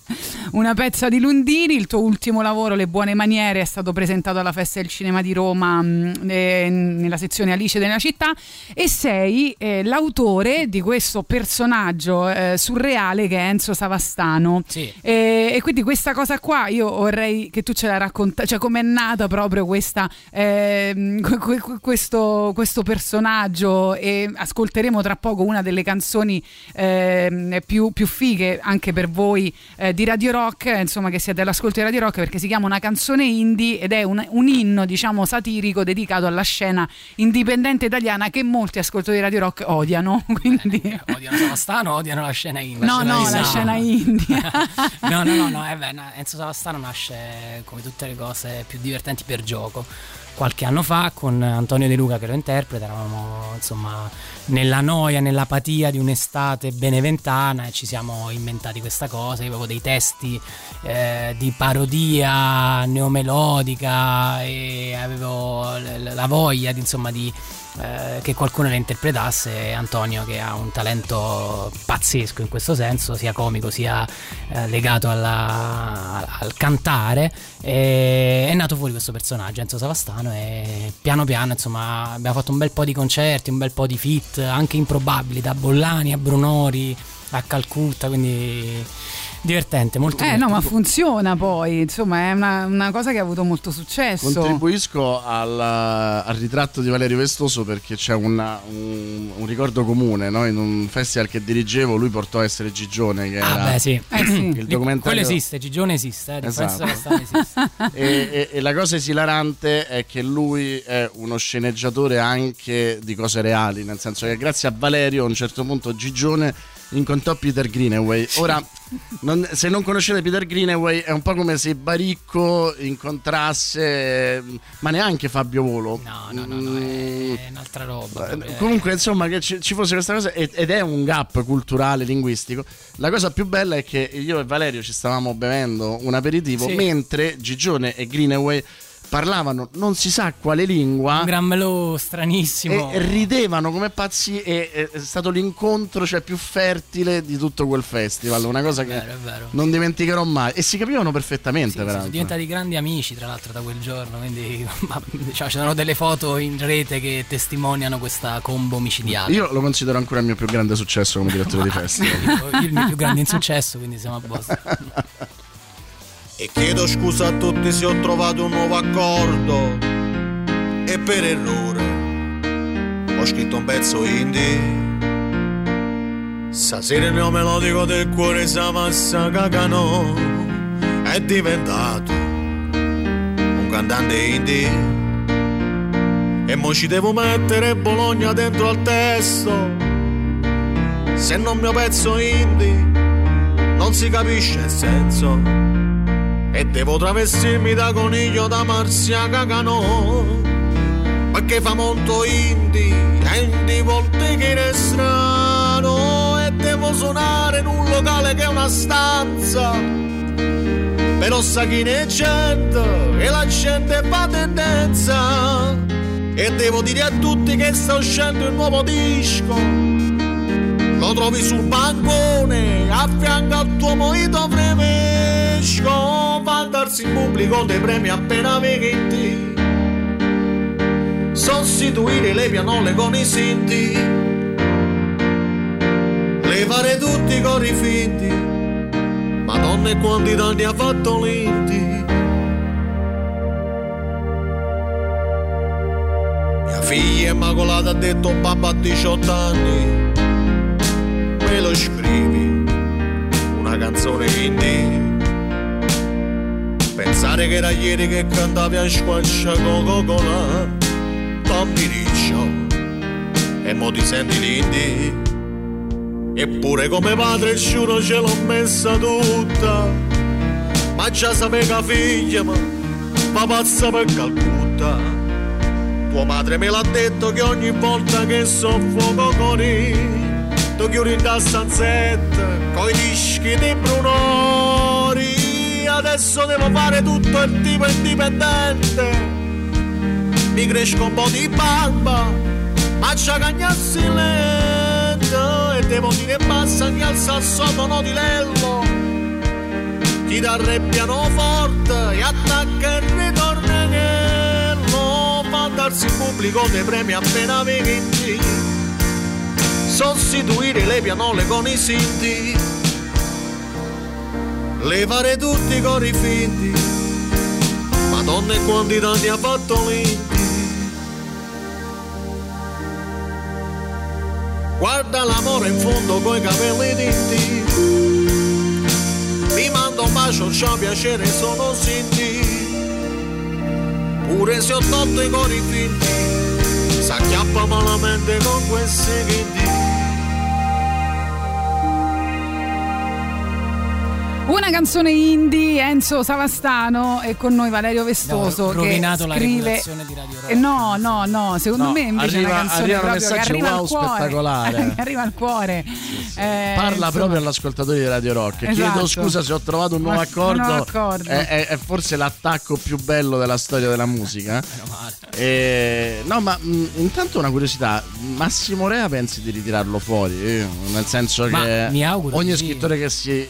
Una pezza di Lundini, il tuo ultimo lavoro, Le buone maniere, è stato presentato alla Festa del Cinema di Roma mh, eh, nella sezione Alice della città e sei eh, l'autore di questo personaggio eh, surreale che è Enzo Savastano. Sì. E, e quindi questa cosa qua io vorrei che tu ce la raccontassi, cioè com'è nata proprio questa, ehm, que- que- questo, questo personaggio e ascolteremo tra poco una delle canzoni ehm, più, più fighe anche per voi eh, di Radio Rock, eh, insomma che siete all'ascolto di Radio Rock perché si chiama una canzone indie ed è un, un inno diciamo satirico dedicato alla scena indipendente italiana che molti ascoltatori di Radio Rock odiano. Quindi... Odiano Savastano, odiano la scena indie. No, no, la scena indie. no, no, no, no, eh beh, Enzo Savastano nasce come tutte le cose più divertenti per gioco. Qualche anno fa con Antonio De Luca che lo interpreta, eravamo insomma nella noia, nell'apatia di un'estate beneventana e ci siamo inventati questa cosa. Io avevo dei testi eh, di parodia neomelodica e avevo la voglia di, insomma, di eh, che qualcuno le interpretasse. Antonio, che ha un talento pazzesco in questo senso, sia comico sia eh, legato alla- al cantare, e è nato fuori questo personaggio, Enzo Savastano, e piano piano insomma abbiamo fatto un bel po' di concerti, un bel po' di fit, anche improbabili, da Bollani a Brunori a Calcutta, quindi divertente, molto Eh no, ma divertente. funziona poi, insomma è una, una cosa che ha avuto molto successo. Contribuisco al, al ritratto di Valerio Vestoso perché c'è una- un, un ricordo comune. no? In un festival che dirigevo, lui portò a essere Gigione, che Ah, era beh, sì. Eh sì. il documentario. Quello esiste, Gigione esiste, eh, Esatto. Esiste. e, e- e la cosa esilarante è che lui è uno sceneggiatore anche di cose reali, nel senso che grazie a Valerio a un certo punto Gigione incontrò Peter Greenaway. Ora, non- se non conoscete Peter Greenaway è un po' come se Baricco incontrasse, ma neanche Fabio Volo. No, no, no, no, è, è un'altra roba. proprio, eh. Comunque, insomma, che ci, fosse questa cosa ed ed è un gap culturale, linguistico. La cosa più bella è che io e Valerio ci stavamo bevendo un aperitivo Sì. mentre Gigione e Greenaway parlavano non si sa quale lingua. Un grammelò stranissimo. E ridevano come pazzi e è stato l'incontro cioè, più fertile di tutto quel festival, una cosa che Vero, è vero. non dimenticherò mai e si capivano perfettamente Sono peraltro. diventati grandi amici, tra l'altro, da quel giorno. Quindi diciamo, ci sono delle foto in rete che testimoniano questa combo micidiale. Io lo considero ancora il mio più grande successo come direttore di festival. Il mio più grande insuccesso, quindi siamo a posto. E chiedo scusa a tutti se ho trovato un nuovo accordo. E per errore Ho scritto un pezzo indie. Stasera il mio melodico del cuore si massa cagano. È diventato Un cantante indie. E mo ci devo mettere Bologna dentro al testo. Se non mio pezzo indie Non si capisce il senso e devo travestirmi da coniglio da Marzia Cagano perché fa molto indie e di volte che è strano. E devo suonare in un locale che è una stanza. Però sa chi ne gente e la gente fa tendenza. E devo dire a tutti che sta uscendo il nuovo disco. Lo trovi sul bancone a fianco al tuo moito fresco vantarsi in pubblico dei premi appena vinti. Sostituire le pianole con i sinti. Levare tutti i cori finti. Madonna e quanti danni ha fatto l'inti. Mia figlia immacolata ha detto papà a 18 anni me lo scrivi una canzone indie pensare che era ieri che cantavi a squaccia Coca-Cola bambiriccio e mo ti senti l'indie? Eppure come padre giuro ce l'ho messa tutta. Ma già sapeva figlia ma ma pazza per Calcutta. Tua madre me l'ha detto che ogni volta che soffoco con i tu chiudi da stanzetta coi dischi di Brunori adesso devo fare tutto il tipo indipendente. Mi cresco un po' di barba ma c'ha cagnassi lento e devo dire basta che alza il sotono di lello. Chitarra e pianoforte e attacca il ritornello mandarsi in pubblico dei premi appena vinti. Sostituire le pianole con i sinti, levare tutti i cori finti, madonna e quanti danni ha fatto l'inti. Guarda l'amore in fondo coi capelli tinti, mi manda un bacio, ciao piacere, sono sinti, pure se ho tolto i cori finti, s'acchiappa malamente con questi ghindi. Una canzone indie, Enzo Savastano e con noi Valerio Vestoso No, che scrive... reputazione di Radio Rock. Eh, no, no, no, secondo No, me invece è arriva- una canzone arrivano proprio che arriva wow al cuore. spettacolare. che arriva al cuore. Eh, Parla insomma, proprio all'ascoltatore di Radio Rock. Chiedo Esatto. scusa se ho trovato un nuovo accordo. un nuovo accordo. È, è- è forse l'attacco più bello della storia della musica. E- no, ma mh, intanto una curiosità: Massimo Rea pensi di ritirarlo fuori? Eh, Nel senso Ma che mi auguro ogni sì. scrittore che si.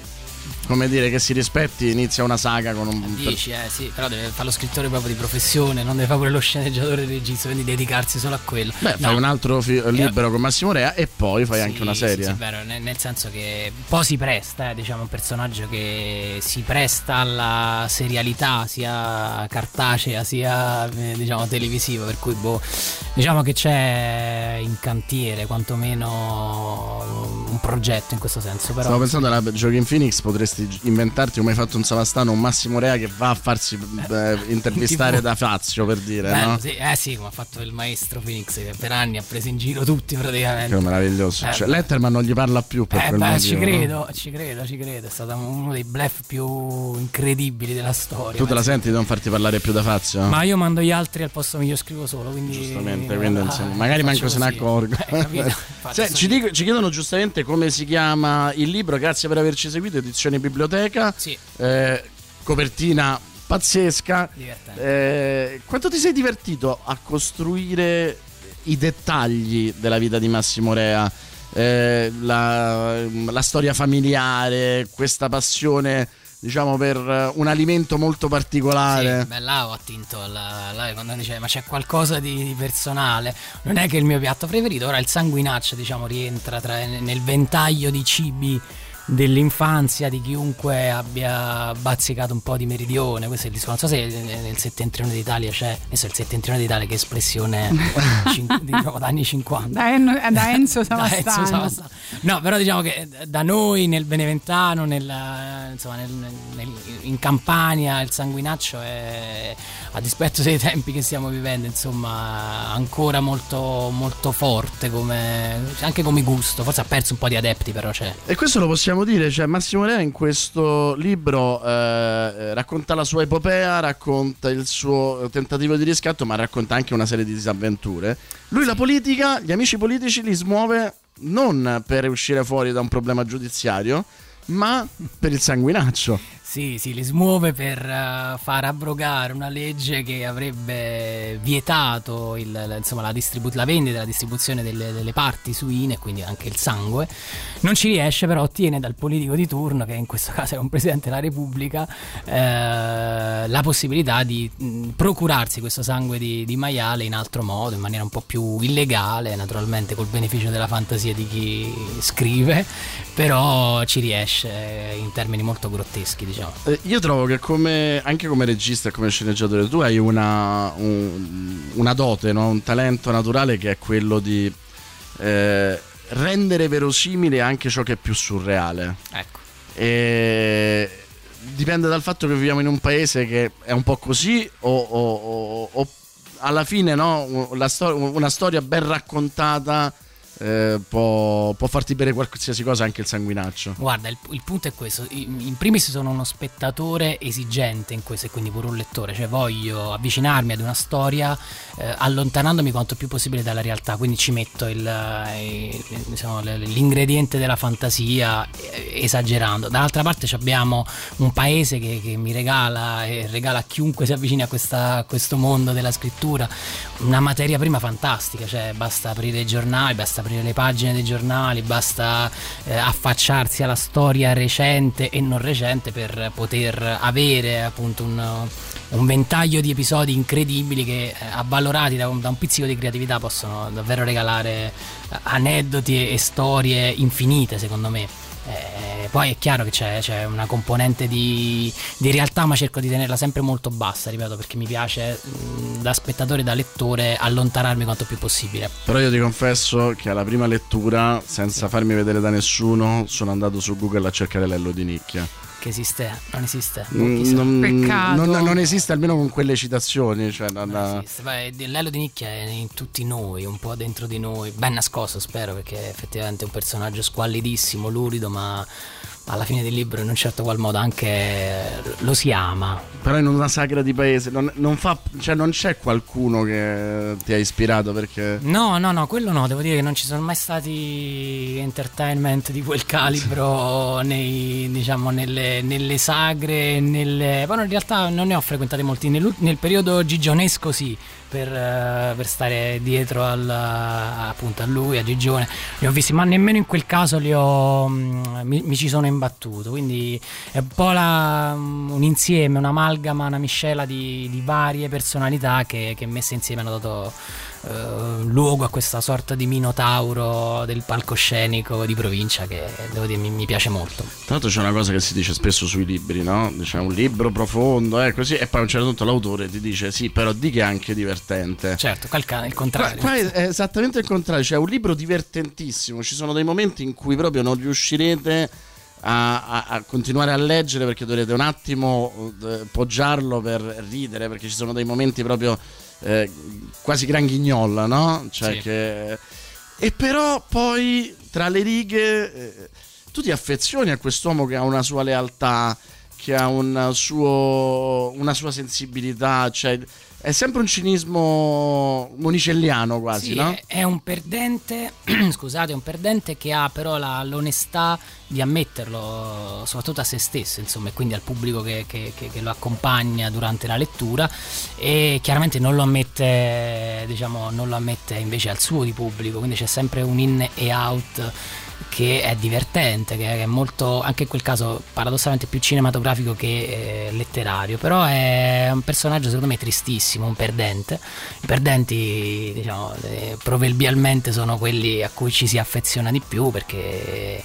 Come dire, che si rispetti inizia una saga con un. Dici, eh sì, però deve fare lo scrittore proprio di professione, non deve fare pure lo sceneggiatore e regista, quindi dedicarsi solo a quello. Beh, No. fai un altro fi- libro con Massimo Rea e poi fai anche una Sì, serie. Sì, sì, vero, nel, nel senso che poi si presta, eh, diciamo, un personaggio che si presta alla serialità sia cartacea sia eh, diciamo televisiva, per cui boh, diciamo che c'è in cantiere quantomeno un progetto in questo senso, però Stavo pensando alla Joaquin Phoenix potresti gi- inventarti come hai fatto un Savastano un Massimo Rea che va a farsi eh, intervistare TV. da Fazio per dire Bello, no? sì, eh sì, come ha fatto il maestro Phoenix che per anni ha preso in giro tutti praticamente. che meraviglioso Eh, cioè, Letterman non gli parla più per Eh, quel beh, motivo ci no? credo, ci credo, ci credo. È stato uno dei bluff più incredibili della storia. tu te la senti di non farti parlare più da Fazio? Ma io mando gli altri al posto mio, io scrivo solo. Quindi, Giustamente, quindi, Ah, insomma, magari faccio manco se ne accorgo. Eh? Infatti, sono- ci, dico- ci chiedono giustamente come si chiama il libro, grazie per averci seguito, edizione biblioteca. Sì. Eh, copertina pazzesca. Eh, quanto ti sei divertito a costruire i dettagli della vita di Massimo Rea? Eh, la, la storia familiare, questa passione diciamo per un alimento molto particolare. Sì, beh, là ho attinto alla, là quando dice ma c'è qualcosa di, di personale. Non è che il mio piatto preferito, ora il sanguinaccio diciamo rientra tra- nel ventaglio di cibi dell'infanzia di chiunque abbia bazzicato un po' di meridione questo è il discorso non so se nel settentrione d'Italia c'è adesso il settentrione d'Italia che espressione cin- diciamo, da anni 50 Da, En- da Enzo. Savastano. No, però diciamo che da noi nel Beneventano, nel, insomma, nel- nel- in Campania, il sanguinaccio è, a dispetto dei tempi che stiamo vivendo, insomma, ancora molto, molto forte come, anche come gusto. Forse ha perso un po' di adepti, però c'è. E questo lo possiamo dire, cioè Massimo Rea in questo libro eh, racconta la sua epopea, racconta il suo tentativo di riscatto, ma racconta anche una serie di disavventure. Lui la politica, gli amici politici li smuove non per uscire fuori da un problema giudiziario, ma per il sanguinaccio. Sì, sì, li smuove per eh, far abrogare una legge che avrebbe vietato il- la- insomma, la, distribu- la vendita e la distribuzione delle, delle parti suine, quindi anche il sangue. Non ci riesce, però ottiene dal politico di turno, che in questo caso è un presidente della Repubblica, eh, la possibilità di mh, procurarsi questo sangue di, di maiale in altro modo, in maniera un po' più illegale, naturalmente col beneficio della fantasia di chi scrive, però ci riesce in termini molto grotteschi, diciamo. Eh, Io trovo che come, anche come regista e come sceneggiatore tu hai una, un- una dote, no? un talento naturale che è quello di eh, rendere verosimile anche ciò che è più surreale. Ecco. E dipende dal fatto che viviamo in un paese che è un po' così o, o- o- o alla fine no? Una storia ben raccontata eh, può, può farti bere qualsiasi cosa, anche il sanguinaccio. Guarda, il, il punto è questo. In in primis sono uno spettatore esigente in questo e quindi pure un lettore, cioè voglio avvicinarmi ad una storia eh, allontanandomi quanto più possibile dalla realtà, quindi ci metto il, eh, il- diciamo, l'ingrediente della fantasia eh, esagerando. Dall'altra parte abbiamo un paese che, che mi regala e regala a chiunque si avvicini a, questa- a questo mondo della scrittura una materia prima fantastica, cioè basta aprire i giornali, basta aprire le pagine dei giornali, basta eh, affacciarsi alla storia recente e non recente per poter avere appunto un, un ventaglio di episodi incredibili che eh, avvalorati da un, da un pizzico di creatività possono davvero regalare eh, aneddoti e, e storie infinite secondo me. Eh, poi è chiaro che c'è, c'è una componente di, di realtà, ma cerco di tenerla sempre molto bassa, ripeto, perché mi piace mh, da spettatore e da lettore allontanarmi quanto più possibile. Però io ti confesso che alla prima lettura, senza farmi vedere da nessuno, sono andato su Google a cercare l'ello di nicchia. Che esiste? Non esiste? Mm, non, non- non esiste almeno con quelle citazioni. Cioè, non- Beh, L'elo di nicchia è in tutti noi, un po' dentro di noi, ben nascosto spero perché effettivamente è un personaggio squallidissimo, lurido, ma alla fine del libro in un certo qual modo anche lo si ama. Però in una sagra di paese non, non fa, cioè non c'è qualcuno che ti ha ispirato perché... No, no, no, quello no, devo dire che non ci sono mai stati entertainment di quel calibro nei, diciamo, nelle, nelle sagre, nelle... Poi in realtà non ne ho frequentati molti, nel, nel periodo gigionesco sì, per, eh, per stare dietro al, appunto a lui, a Gigione, li ho visti, ma nemmeno in quel caso ho, mm, mi, mi ci sono imbattuto, quindi è un po' la- un insieme, un'amalgama, una miscela di, di varie personalità che, che messe insieme hanno dato eh, luogo a questa sorta di minotauro del palcoscenico di provincia che devo dire mi, mi piace molto. Tra l'altro c'è una cosa che si dice spesso sui libri, no? C'è un libro profondo, eh, così, e poi a un certo punto l'autore ti dice sì, però di che è anche divertente. Certo, qua il, ca- il Qua, contrario. qua è esattamente il contrario, c'è un libro divertentissimo, ci sono dei momenti in cui proprio non riuscirete a, a- a continuare a leggere perché dovrete un attimo eh, poggiarlo per ridere, perché ci sono dei momenti proprio eh, quasi gran ghignolla, no? Cioè Sì. che... E però poi tra le righe eh, tu ti affezioni a quest'uomo che ha una sua lealtà, che ha un suo- una sua sensibilità, cioè È sempre un cinismo monicelliano quasi, Sì, no? è, un perdente, scusate, è un perdente che ha però la- l'onestà di ammetterlo, soprattutto a se stesso, insomma, e quindi al pubblico che, che- che- che lo accompagna durante la lettura e chiaramente non lo ammette, diciamo, non lo ammette invece al suo di pubblico, quindi c'è sempre un in e out che è divertente, che è molto, anche in quel caso paradossalmente più cinematografico che eh, letterario, però è un personaggio secondo me tristissimo, un perdente. I perdenti, diciamo, eh, proverbialmente sono quelli a cui ci si affeziona di più perché,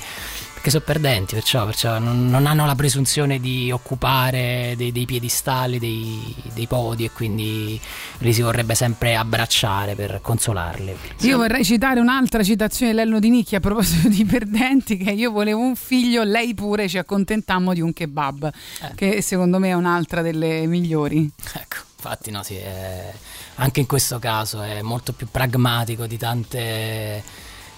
perché sono perdenti, perciò, perciò non, non hanno la presunzione di occupare dei, dei piedistalli, dei, dei podi e quindi li si vorrebbe sempre abbracciare per consolarli. Io vorrei citare un'altra citazione di Lello Di Nicchi a proposito di perdenti, che io volevo un figlio, lei pure ci accontentammo di un kebab, che secondo me è un'altra delle migliori. Ecco, infatti no, sì, è- anche in questo caso è molto più pragmatico di tante,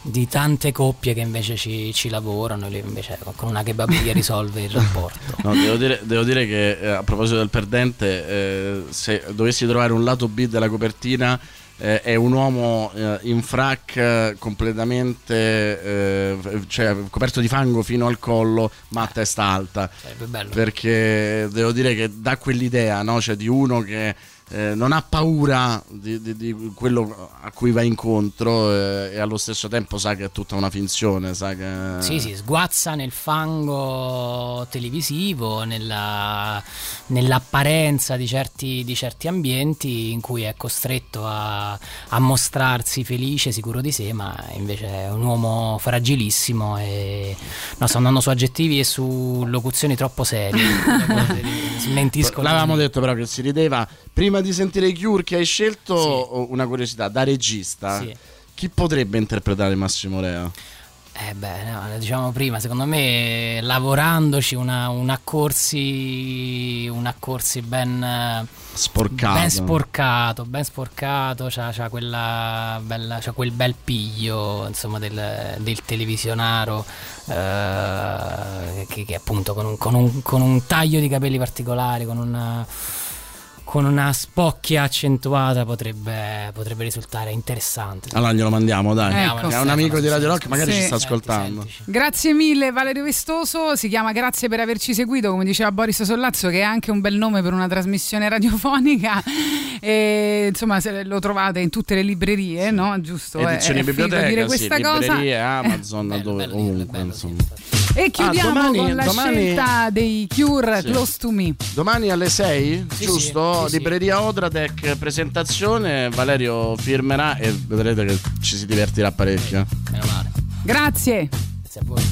di tante coppie che invece ci, ci lavorano, lì invece con una kebaberia risolve il rapporto. No, devo, dire, devo dire che eh, a proposito del perdente, eh, se dovessi trovare un lato B della copertina, eh, è un uomo eh, in frac eh, completamente cioè, coperto di fango fino al collo, ma a testa alta. Sarebbe bello. Perché devo dire che dà quell'idea no? cioè, di uno che eh, non ha paura di, di- di quello a cui va incontro eh, e allo stesso tempo sa che è tutta una finzione. Sa che... Sì, sì, sguazza nel fango televisivo, nella- nell'apparenza di certi, di certi ambienti in cui è costretto a, a mostrarsi felice, sicuro di sé, ma invece è un uomo fragilissimo e no, sto andando su aggettivi e su locuzioni troppo serie. Smentisco. L'avevamo detto però che si rideva. Prima di sentire i Cure che hai scelto, una curiosità, da regista, Sì. chi potrebbe interpretare Massimo Rea? Eh beh, no, diciamo prima, secondo me lavorandoci una, un accorsi un accorsi ben Sporcato. ben sporcato, ben sporcato, c'ha, c'ha quella bella, c'ha quel bel piglio insomma del, del televisionaro eh, che, che appunto con un, con un- con un taglio di capelli particolari, con una con una spocchia accentuata potrebbe, potrebbe risultare interessante. Allora glielo mandiamo, dai. Ecco. È un amico di Radio Rock, magari Sì. ci sta ascoltando. Grazie mille Valerio Vestoso, si chiama Grazie per averci seguito, come diceva Boris Sollazzo, che è anche un bel nome per una trasmissione radiofonica. E, insomma, se lo trovate in tutte le librerie, no? Giusto? È- Edizioni è finito biblioteca, dire sì, questa cosa. librerie, Amazon, dove, ovunque. insomma. E chiudiamo Ah, domani- con la domani- scelta dei Cure Sì. Close to Me. Domani alle 6, Sì, giusto? sì, sì, Libreria Odratec, presentazione. Valerio firmerà e vedrete che ci si divertirà parecchio. Meno male. Grazie. Grazie a voi.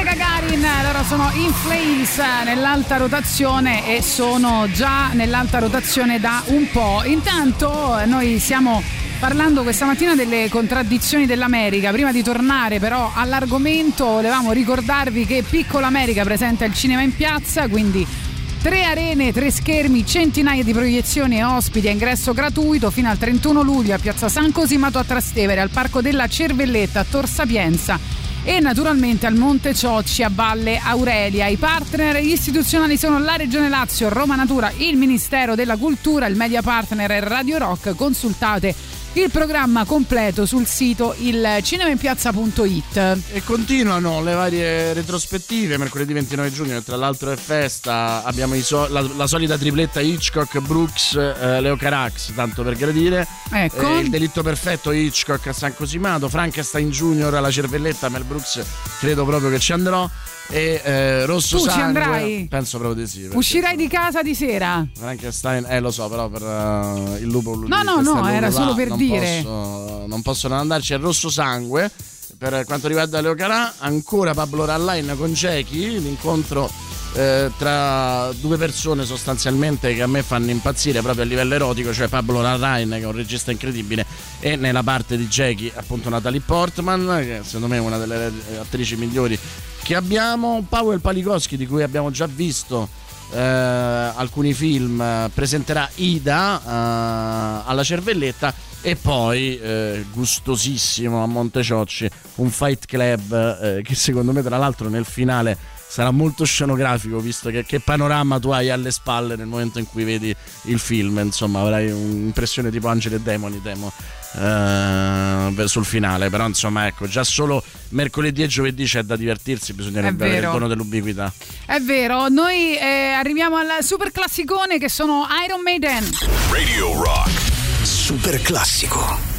Queste Gagarin loro sono in flames nell'alta rotazione e sono già nell'alta rotazione da un po'. Intanto eh, noi stiamo parlando questa mattina delle contraddizioni dell'America. Prima di tornare però all'argomento volevamo ricordarvi che Piccola America presenta il cinema in piazza, quindi Tre arene, tre schermi, centinaia di proiezioni e ospiti a ingresso gratuito fino al 31 luglio a Piazza San Cosimato a Trastevere, al Parco della Cervelletta a Tor Sapienza e naturalmente al Monte Ciocci a Valle Aurelia. I partner istituzionali sono la Regione Lazio, Roma Natura, il Ministero della Cultura, il media partner è Radio Rock. Consultate il programma completo sul sito ilcinemainpiazza.it. E continuano le varie retrospettive, mercoledì 29 giugno, tra l'altro è festa, abbiamo so- la, la solita tripletta Hitchcock, Brooks, eh, Leo Carax, tanto per gradire. Ecco. Eh, il delitto perfetto Hitchcock a San Cosimato, Frankenstein Junior alla Cervelletta, Mel Brooks credo proprio che ci andrò. E eh, Rosso Tu ci Sangue, andrai? Penso proprio di sì. Uscirai di casa di sera? Frankenstein, eh lo so, però per eh, il lupo No, no, no, era solo per non dire. Posso, non posso non andarci. È Rosso Sangue. Per quanto riguarda Leo Carà, ancora Pablo Ralline con Cecchi, l'incontro eh, tra due persone sostanzialmente che a me fanno impazzire proprio a livello erotico, cioè Pablo Larrain che è un regista incredibile e nella parte di Jackie appunto Natalie Portman che secondo me è una delle attrici migliori che abbiamo, Powell Palikowski di cui abbiamo già visto eh, alcuni film, eh, presenterà Ida eh, alla Cervelletta e poi eh, gustosissimo a Monteciocci un Fight Club eh, che secondo me tra l'altro nel finale sarà molto scenografico visto che, che panorama tu hai alle spalle nel momento in cui vedi il film insomma avrai un'impressione tipo Angeli e Demoni temo Eh, sul finale, però insomma ecco, già solo mercoledì e giovedì c'è da divertirsi, bisognerebbe avere il dono dell'ubiquità. È vero, noi eh, arriviamo al super classicone che sono Iron Maiden. Radio Rock. Super classico.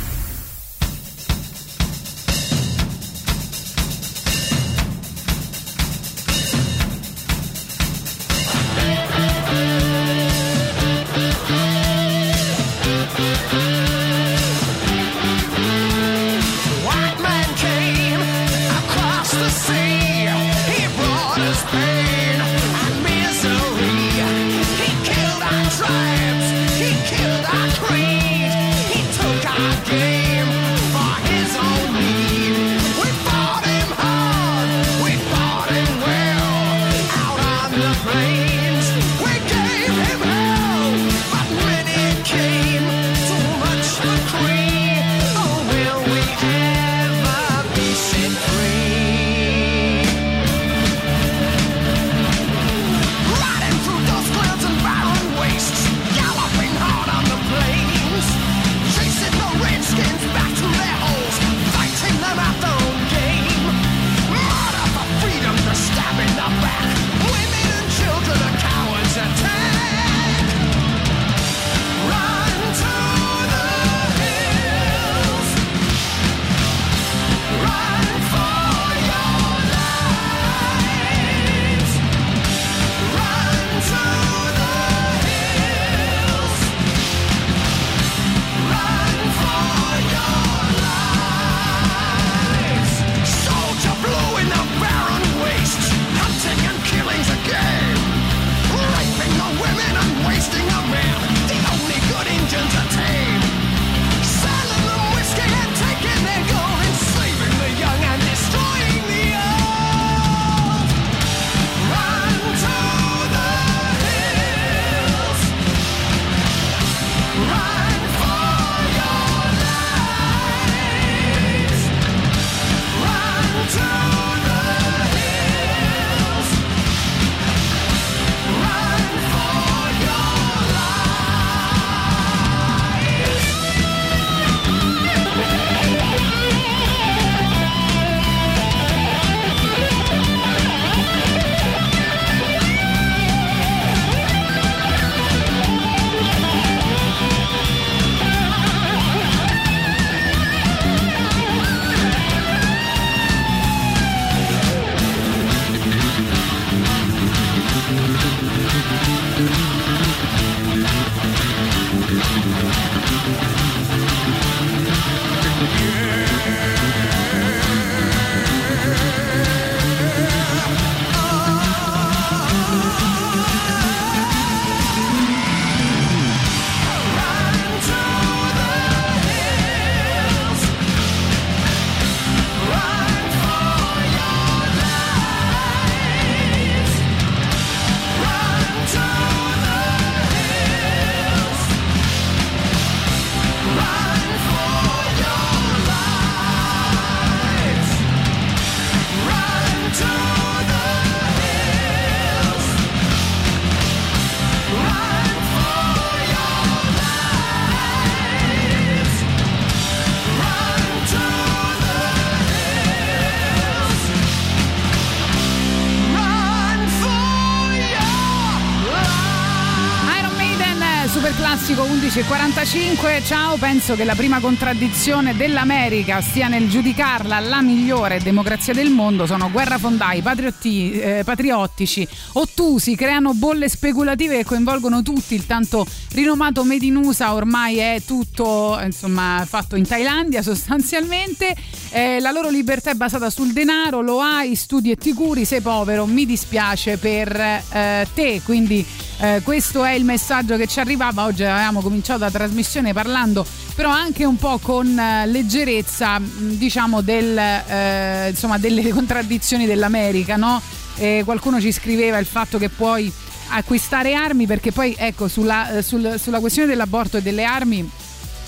11.45. Ciao, penso che la prima contraddizione dell'America stia nel giudicarla la migliore democrazia del mondo. Sono guerrafondai, patriotti, eh, patriottici, ottusi, creano bolle speculative che coinvolgono tutti. Il tanto rinomato Made in USA ormai è tutto insomma, fatto in Thailandia sostanzialmente. Eh, la loro libertà è basata sul denaro, lo hai, studi e ti curi, sei povero, mi dispiace per eh, te. Quindi eh, questo è il messaggio che ci arrivava. Oggi avevamo cominciato la trasmissione parlando però anche un po' con eh, leggerezza mh, diciamo del, eh, insomma, delle contraddizioni dell'America. No? Eh, qualcuno ci scriveva il fatto che puoi acquistare armi perché poi ecco sulla, eh, sul- sulla questione dell'aborto e delle armi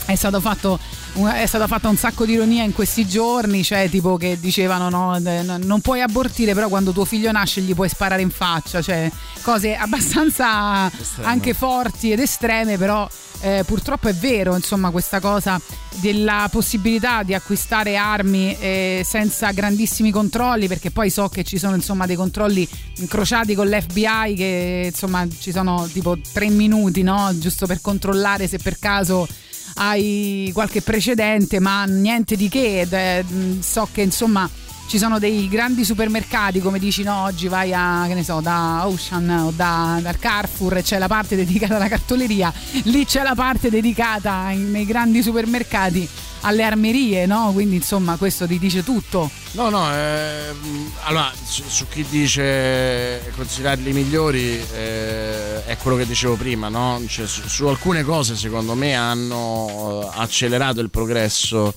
è stato fatto è stata fatta un sacco di ironia in questi giorni, cioè tipo che dicevano no, no, non puoi abortire, però quando tuo figlio nasce gli puoi sparare in faccia, cioè cose abbastanza Estreme. anche forti ed estreme, però eh, purtroppo è vero, insomma, questa cosa della possibilità di acquistare armi eh, senza grandissimi controlli, perché poi so che ci sono insomma dei controlli incrociati con l'FBI che insomma ci sono tipo tre minuti, no? Giusto per controllare se per caso hai qualche precedente, ma niente di che. ed, eh, so che insomma ci sono dei grandi supermercati, come dici no, oggi vai a, che ne so, da Ocean o da, dal Carrefour c'è la parte dedicata alla cartoleria, lì c'è la parte dedicata in- nei grandi supermercati alle armerie, no? Quindi insomma questo ti dice tutto. No, no, ehm, allora su, su chi dice considerarli migliori eh, è quello che dicevo prima, no? Cioè, su, su alcune cose secondo me hanno eh, accelerato il progresso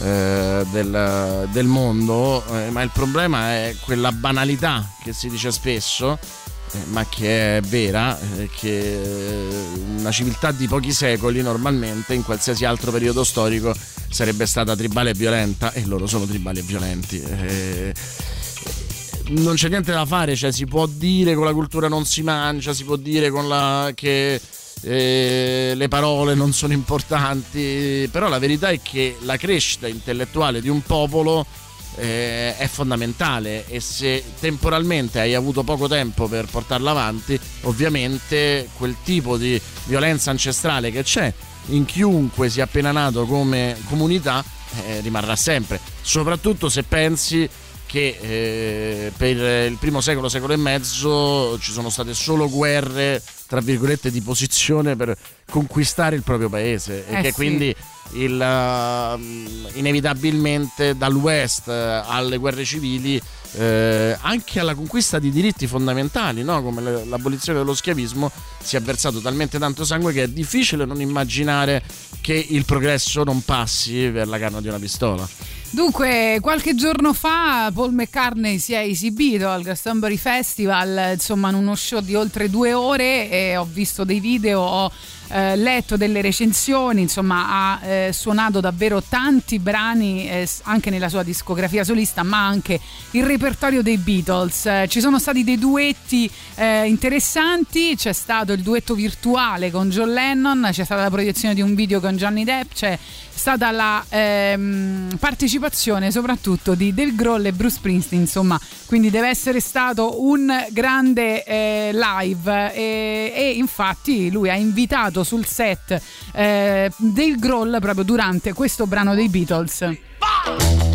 eh, del, del mondo, eh, ma il problema è quella banalità che si dice spesso. Eh, Ma che è vera, eh, che eh, una civiltà di pochi secoli normalmente in qualsiasi altro periodo storico sarebbe stata tribale e violenta e loro sono tribali e violenti. Eh, non c'è niente da fare, cioè si può dire con la cultura non si mangia, si può dire la che eh, le parole non sono importanti, però la verità è che la crescita intellettuale di un popolo eh, è fondamentale e se temporalmente hai avuto poco tempo per portarla avanti, ovviamente quel tipo di violenza ancestrale che c'è in chiunque sia appena nato come comunità eh, rimarrà sempre, soprattutto se pensi che eh, per il primo secolo, secolo e mezzo ci sono state solo guerre, tra virgolette, di posizione per conquistare il proprio paese e Eh che sì. quindi il, uh, inevitabilmente dal west eh, alle guerre civili eh, anche alla conquista di diritti fondamentali no? come l'abolizione dello schiavismo si è versato talmente tanto sangue che è difficile non immaginare che il progresso non passi per la canna di una pistola Dunque, qualche giorno fa Paul McCartney si è esibito al Glastonbury Festival, insomma, in uno show di oltre due ore e ho visto dei video, ho eh, letto delle recensioni, insomma, ha eh, suonato davvero tanti brani eh, anche nella sua discografia solista, ma anche il repertorio dei Beatles. Eh, ci sono stati dei duetti eh, interessanti, c'è stato il duetto virtuale con John Lennon, c'è stata la proiezione di un video con Johnny Depp, c'è stata la ehm, partecipazione soprattutto di Del Groll e Bruce Springsteen, insomma, quindi deve essere stato un grande eh, live. E, e infatti lui ha invitato sul set eh, Del Groll proprio durante questo brano dei Beatles. Well,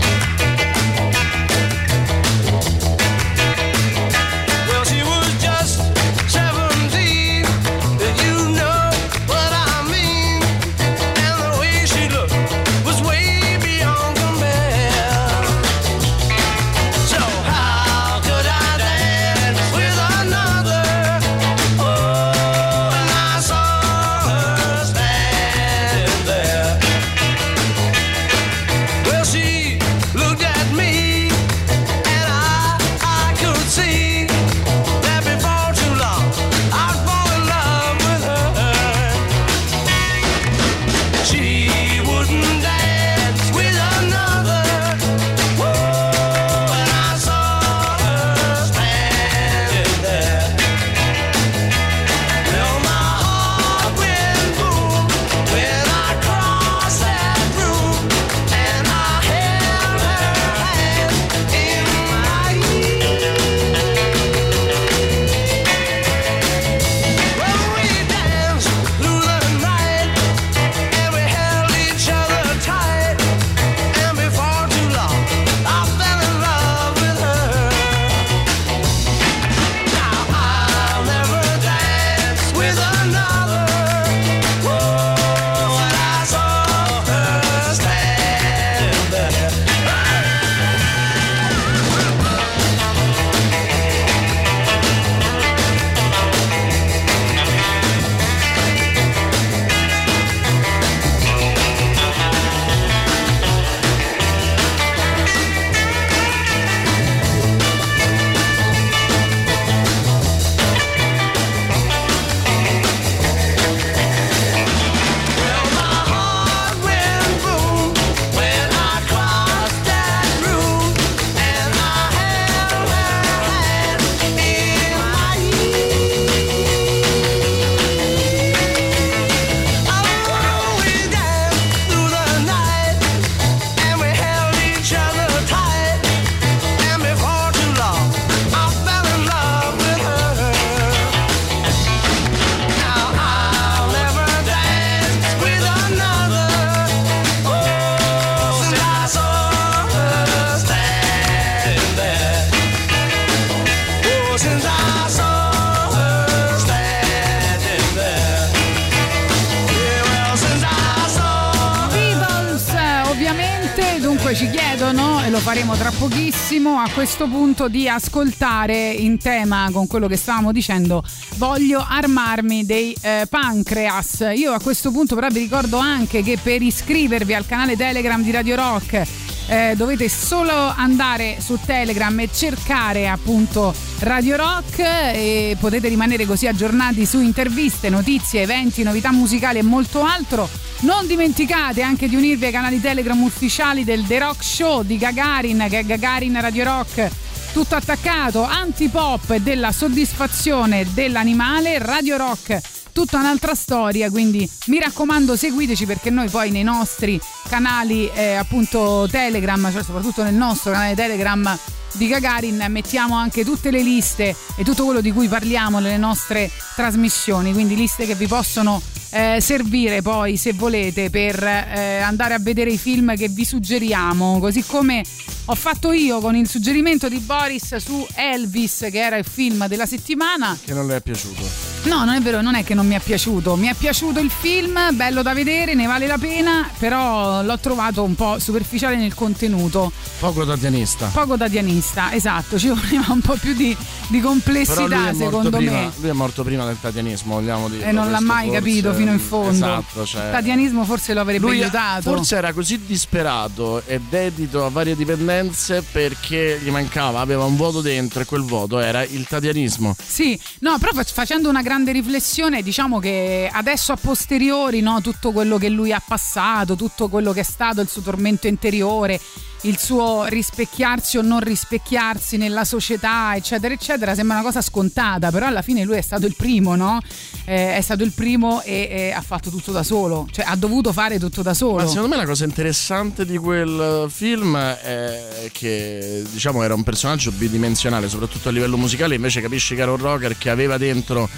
faremo tra pochissimo, a questo punto di ascoltare in tema con quello che stavamo dicendo, voglio armarmi dei eh, pancreas. Io a questo punto però vi ricordo anche che per iscrivervi al canale Telegram di Radio Rock eh, dovete solo andare su Telegram e cercare appunto Radio Rock e potete rimanere così aggiornati su interviste, notizie, eventi, novità musicali e molto altro. Non dimenticate anche di unirvi ai canali Telegram ufficiali del The Rock Show di Gagarin, che è Gagarin Radio Rock tutto attaccato, antipop della soddisfazione dell'animale, Radio Rock tutta un'altra storia, quindi mi raccomando seguiteci perché noi poi nei nostri canali eh, appunto Telegram, cioè soprattutto nel nostro canale Telegram di Gagarin mettiamo anche tutte le liste e tutto quello di cui parliamo nelle nostre trasmissioni, quindi liste che vi possono eh, servire poi se volete per eh, andare a vedere i film che vi suggeriamo, così come ho fatto io con il suggerimento di Boris su Elvis che era il film della settimana. Che non le è piaciuto. No, non è vero, non è che non mi è piaciuto. Mi è piaciuto il film, bello da vedere, ne vale la pena, però l'ho trovato un po' superficiale nel contenuto. Poco tatianista. Poco tatianista, esatto, ci voleva un po' più di, di complessità secondo prima, me. Lui è morto prima del tatianismo, vogliamo dire. E non l'ha mai capito fino in fondo. Esatto, cioè. Il tatianismo forse lo avrebbe Lui aiutato. forse era così disperato e dedito a varie dipendenze perché gli mancava, aveva un vuoto dentro e quel vuoto era il tatianismo. Sì, no, però fac- facendo una grande riflessione, diciamo che adesso a posteriori, no, tutto quello che lui ha passato, tutto quello che è stato il suo tormento interiore, il suo rispecchiarsi o non rispecchiarsi nella società, eccetera, eccetera, sembra una cosa scontata, però alla fine lui è stato il primo, no? Eh, è stato il primo e, e ha fatto tutto da solo, cioè ha dovuto fare tutto da solo. Ma secondo me la cosa interessante di quel film è che diciamo era un personaggio bidimensionale, soprattutto a livello musicale, invece capisci un rocker che aveva dentro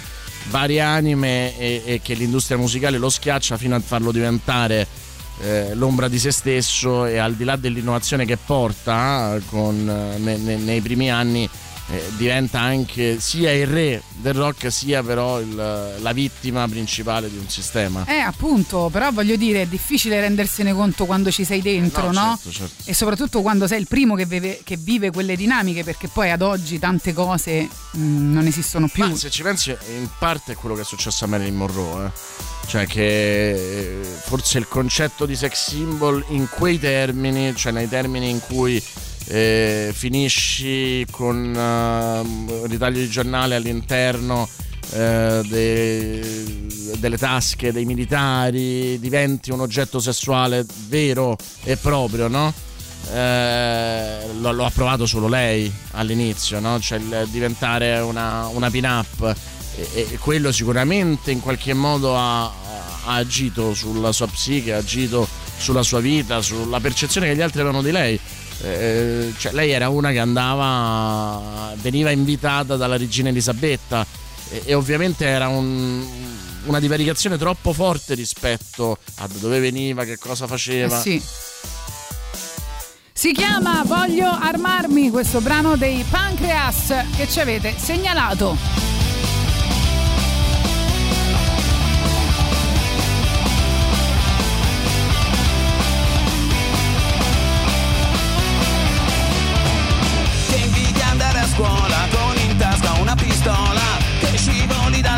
varie anime e, e che l'industria musicale lo schiaccia fino a farlo diventare eh, l'ombra di se stesso e al di là dell'innovazione che porta eh, con, eh, ne- ne- nei primi anni eh, diventa anche sia il re del rock sia però il- la vittima principale di un sistema. Eh, appunto, però voglio dire, è difficile rendersene conto quando ci sei dentro, No, no? certo, certo. E soprattutto quando sei il primo che vive, che vive quelle dinamiche, perché poi ad oggi tante cose mm, non esistono più. Ma se ci pensi, in parte è quello che è successo a Marilyn Monroe. eh. Cioè che eh, forse il concetto di sex symbol in quei termini, cioè nei termini in cui eh, finisci con eh, ritaglio di giornale all'interno eh, de- delle tasche dei militari, diventi un oggetto sessuale vero e proprio, no? Eh, lo, lo ha provato solo lei all'inizio, no? Cioè il diventare una, una pin-up e, e quello sicuramente in qualche modo ha, ha agito sulla sua psiche, ha agito sulla sua vita, sulla percezione che gli altri avevano di lei. Eh, cioè lei era una che andava, veniva invitata dalla regina Elisabetta e, e ovviamente era un- una divaricazione troppo forte rispetto a dove veniva, che cosa faceva. Eh sì. Si chiama Voglio armarmi, questo brano dei Pancreas che ci avete segnalato.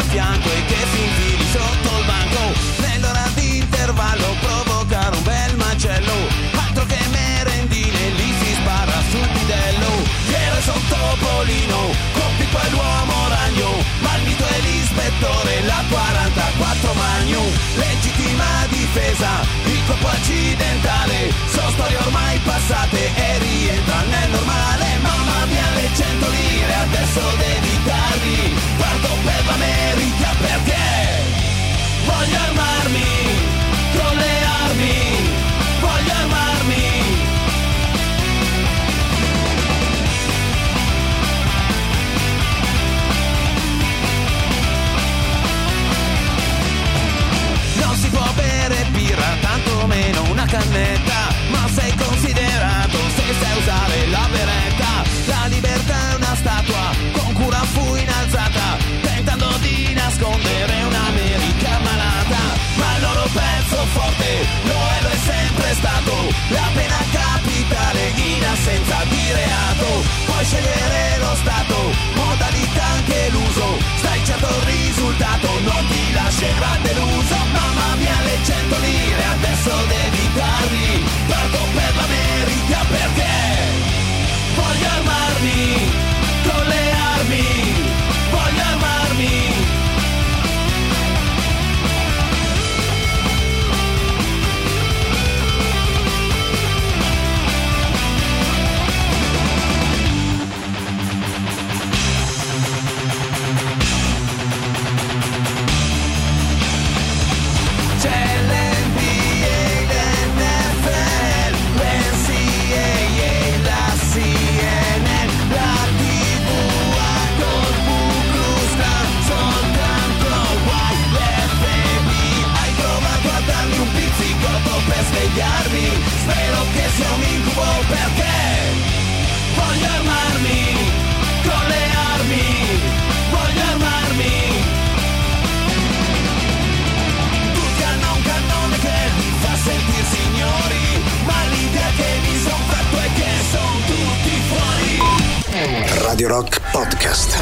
Fianco e che si infili sotto il banco. Nell'ora di intervallo provocare un bel macello. Altro che merendine, lì si spara sul bidello Era sotto Polino, coppi quell'uomo ragno. Ma il è l'ispettore, la 44 magno. Legittima difesa, il colpo accidentale. Sono storie ormai passate e rientra nel normale. Mamma mia le 100 lire, adesso devi darli Guardo per l'America perché Voglio armarmi con le armi Voglio armarmi. Non si può bere birra, tanto meno una cannetta Ma sei considerato se sai usare la beretta La libertà è una statua, fu innalzata, tentando di nascondere un'America malata. Ma il loro pezzo forte lo è, lo è sempre stato, la pena capitale in assenza di reato. Puoi scegliere lo stato, modalità anche l'uso, stai certo il risultato, non ti lascerà deluso. Mamma mia, le cento lire adesso devi darmi, parto per l'America perché voglio armarmi con le armi, voglio armarmi. Podcast.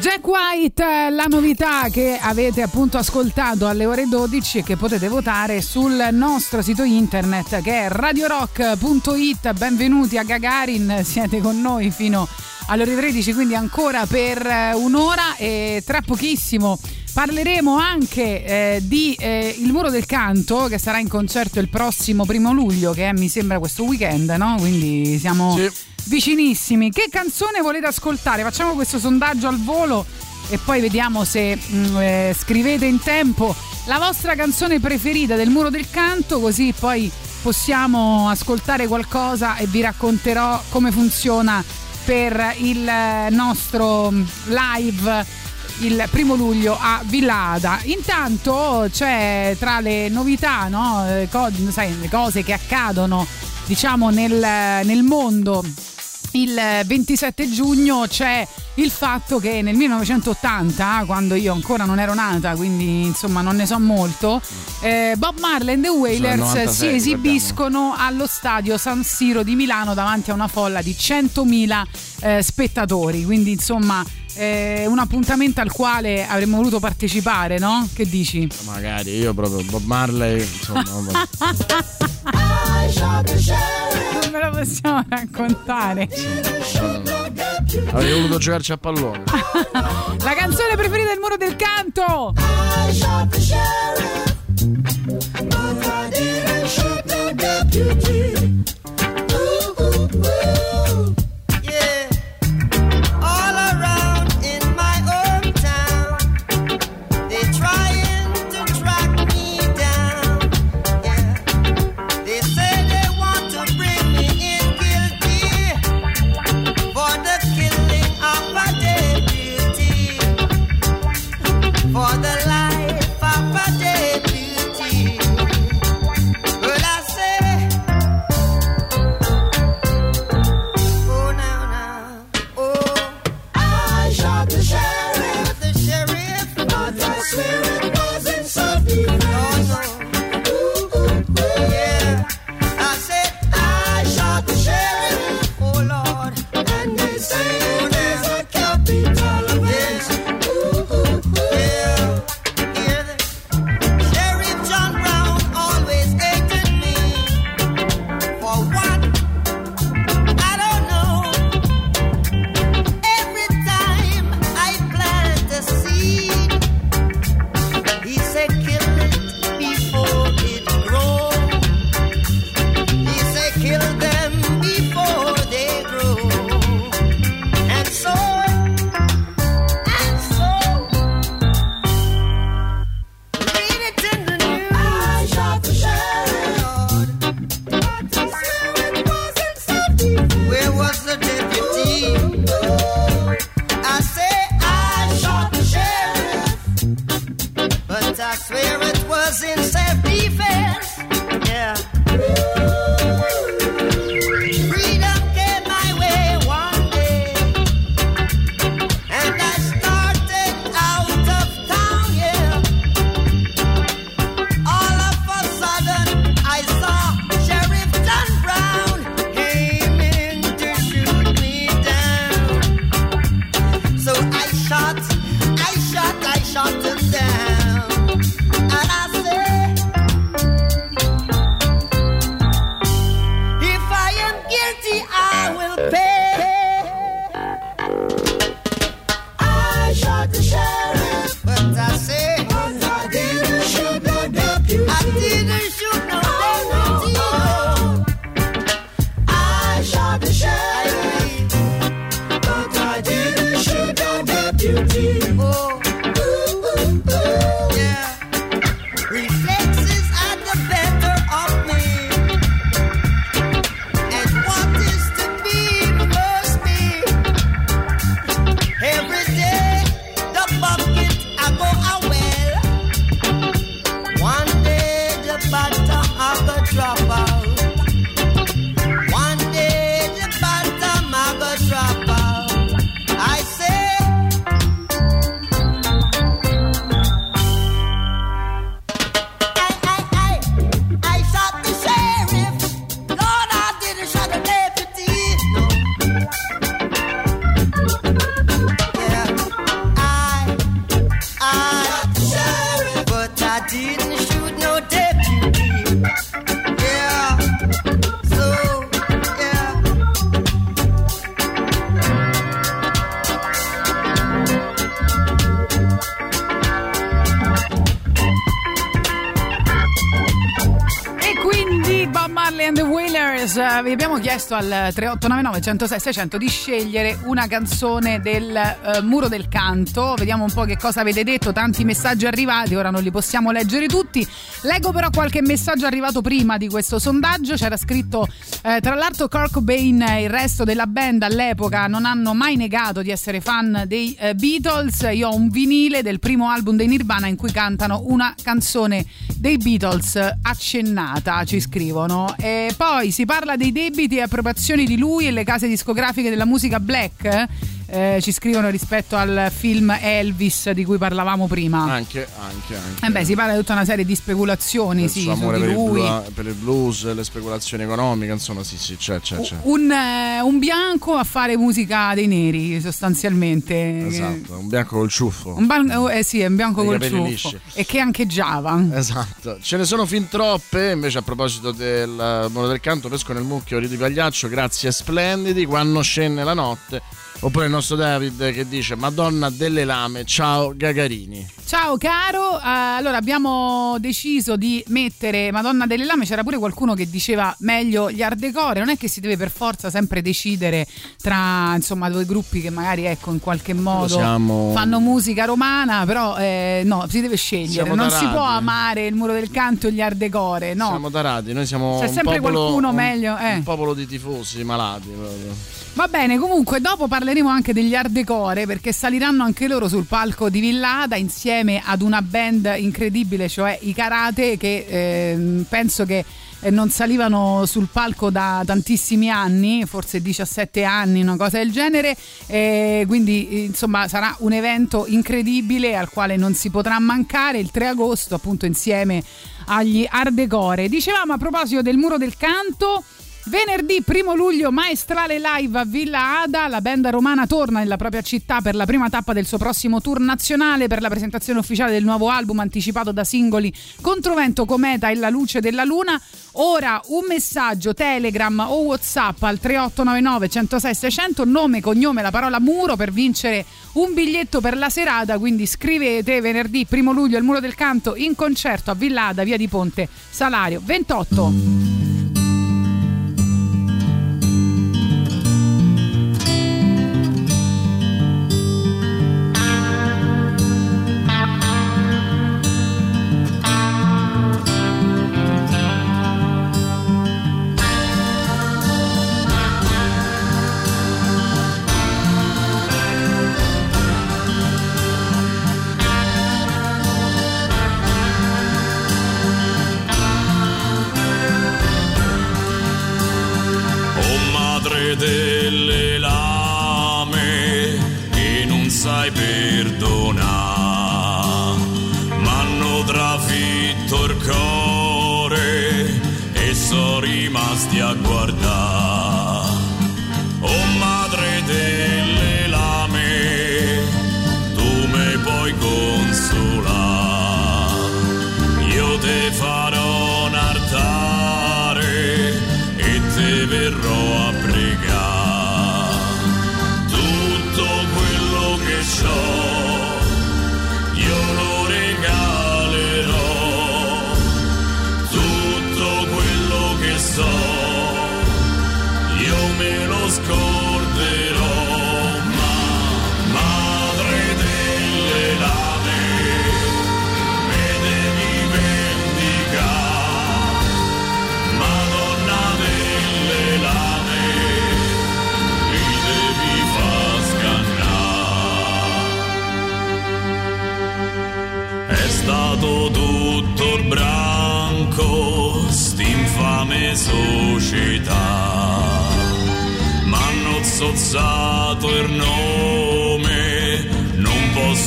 Jack White, la novità che avete appunto ascoltato alle ore 12 e che potete votare sul nostro sito internet che è radiorock.it. Benvenuti a Gagarin, siete con noi fino alle ore 13, quindi ancora per un'ora e tra pochissimo parleremo anche eh, di eh, Il Muro del Canto che sarà in concerto il prossimo primo luglio, che è, mi sembra questo weekend, no? Quindi siamo vicinissimi. Che canzone volete ascoltare? Facciamo questo sondaggio al volo e poi vediamo se mm, eh, scrivete in tempo la vostra canzone preferita del Muro del Canto, così poi possiamo ascoltare qualcosa e vi racconterò come funziona per il eh, nostro mm, live il primo luglio a Villada. Intanto c'è tra le novità, no? Eh, co- sai, le cose che accadono diciamo nel, nel mondo il 27 giugno c'è il fatto che nel 1980, quando io ancora non ero nata, quindi insomma non ne so molto, eh, Bob Marley and the Wailers 96, si esibiscono allo stadio San Siro di Milano davanti a una folla di 100.000 eh, spettatori. Quindi insomma eh, un appuntamento al quale avremmo voluto partecipare, no? Che dici? Magari io proprio Bob Marley, insomma. Non me lo possiamo raccontare. Avrei voluto giocarci a pallone. La canzone preferita del muro del canto! Abbiamo chiesto al 3899 106 600 di scegliere una canzone del eh, Muro del Canto. Vediamo un po' che cosa avete detto. Tanti messaggi arrivati, ora non li possiamo leggere tutti. Leggo però qualche messaggio arrivato prima di questo sondaggio. C'era scritto: eh, Tra l'altro, Kurt Cobain e il resto della band all'epoca non hanno mai negato di essere fan dei eh, Beatles. Io ho un vinile del primo album dei Nirvana in cui cantano una canzone dei Beatles accennata, ci scrivono. E poi si parla dei debiti e appropriazioni di lui e le case discografiche della musica black. Eh, ci scrivono rispetto al film Elvis di cui parlavamo prima. Anche, anche, anche. Eh beh, si parla di tutta una serie di speculazioni, il sì, suo su amore per il, blu- per il blues, le speculazioni economiche, insomma, sì, sì, c'è, c'è, c'è. Un, eh, un bianco a fare musica dei neri, sostanzialmente. Esatto, un bianco col ciuffo. Un ban- oh, eh sì, è un bianco col ciuffo. lisci. E che ancheggiava. Esatto, ce ne sono fin troppe. Invece, a proposito del mondo del canto, pesco nel mucchio di Pagliaccio. Grazie, splendidi. Quando scende la notte. Oppure il nostro David che dice: Madonna delle lame, ciao Gagarini. Ciao caro, Eh, allora abbiamo deciso di mettere Madonna delle Lame, c'era pure qualcuno che diceva meglio gli Ardecore, non è che si deve per forza sempre decidere tra insomma due gruppi che magari ecco in qualche modo siamo- fanno musica romana, però eh, no, si deve scegliere, Siamo non si tarati. può amare il muro del canto e gli Ardecore, no. Siamo tarati, noi siamo C'è un sempre popolo, qualcuno un- meglio, eh. un popolo di tifosi malati. proprio. Va bene, comunque dopo parleremo anche degli Ardecore perché saliranno anche loro sul palco di Villada insieme ad una band incredibile, cioè i Karate che ehm, penso che eh, non salivano sul palco da tantissimi anni, forse 17 anni, una cosa del genere, e quindi eh, insomma sarà un evento incredibile al quale non si potrà mancare il 3 agosto appunto insieme agli Ardecore. Dicevamo a proposito del muro del canto Venerdì 1 luglio maestrale live a Villa Ada, la band romana torna nella propria città per la prima tappa del suo prossimo tour nazionale per la presentazione ufficiale del nuovo album anticipato da singoli Controvento, Cometa e La luce della luna. Ora un messaggio Telegram o Whatsapp al 3899 106 600 nome, cognome, la parola muro per vincere un biglietto per la serata, quindi scrivete venerdì 1 luglio al Muro del Canto in concerto a Villa Ada, via di Ponte, salario 28.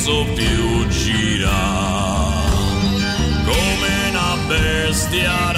Posso più girare. Come una bestia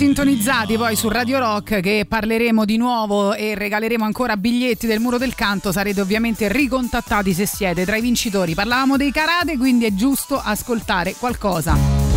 sintonizzati poi su Radio Rock che parleremo di nuovo e regaleremo ancora biglietti del muro del canto. Sarete ovviamente ricontattati se siete tra i vincitori. Parlavamo dei karate, quindi è giusto ascoltare qualcosa.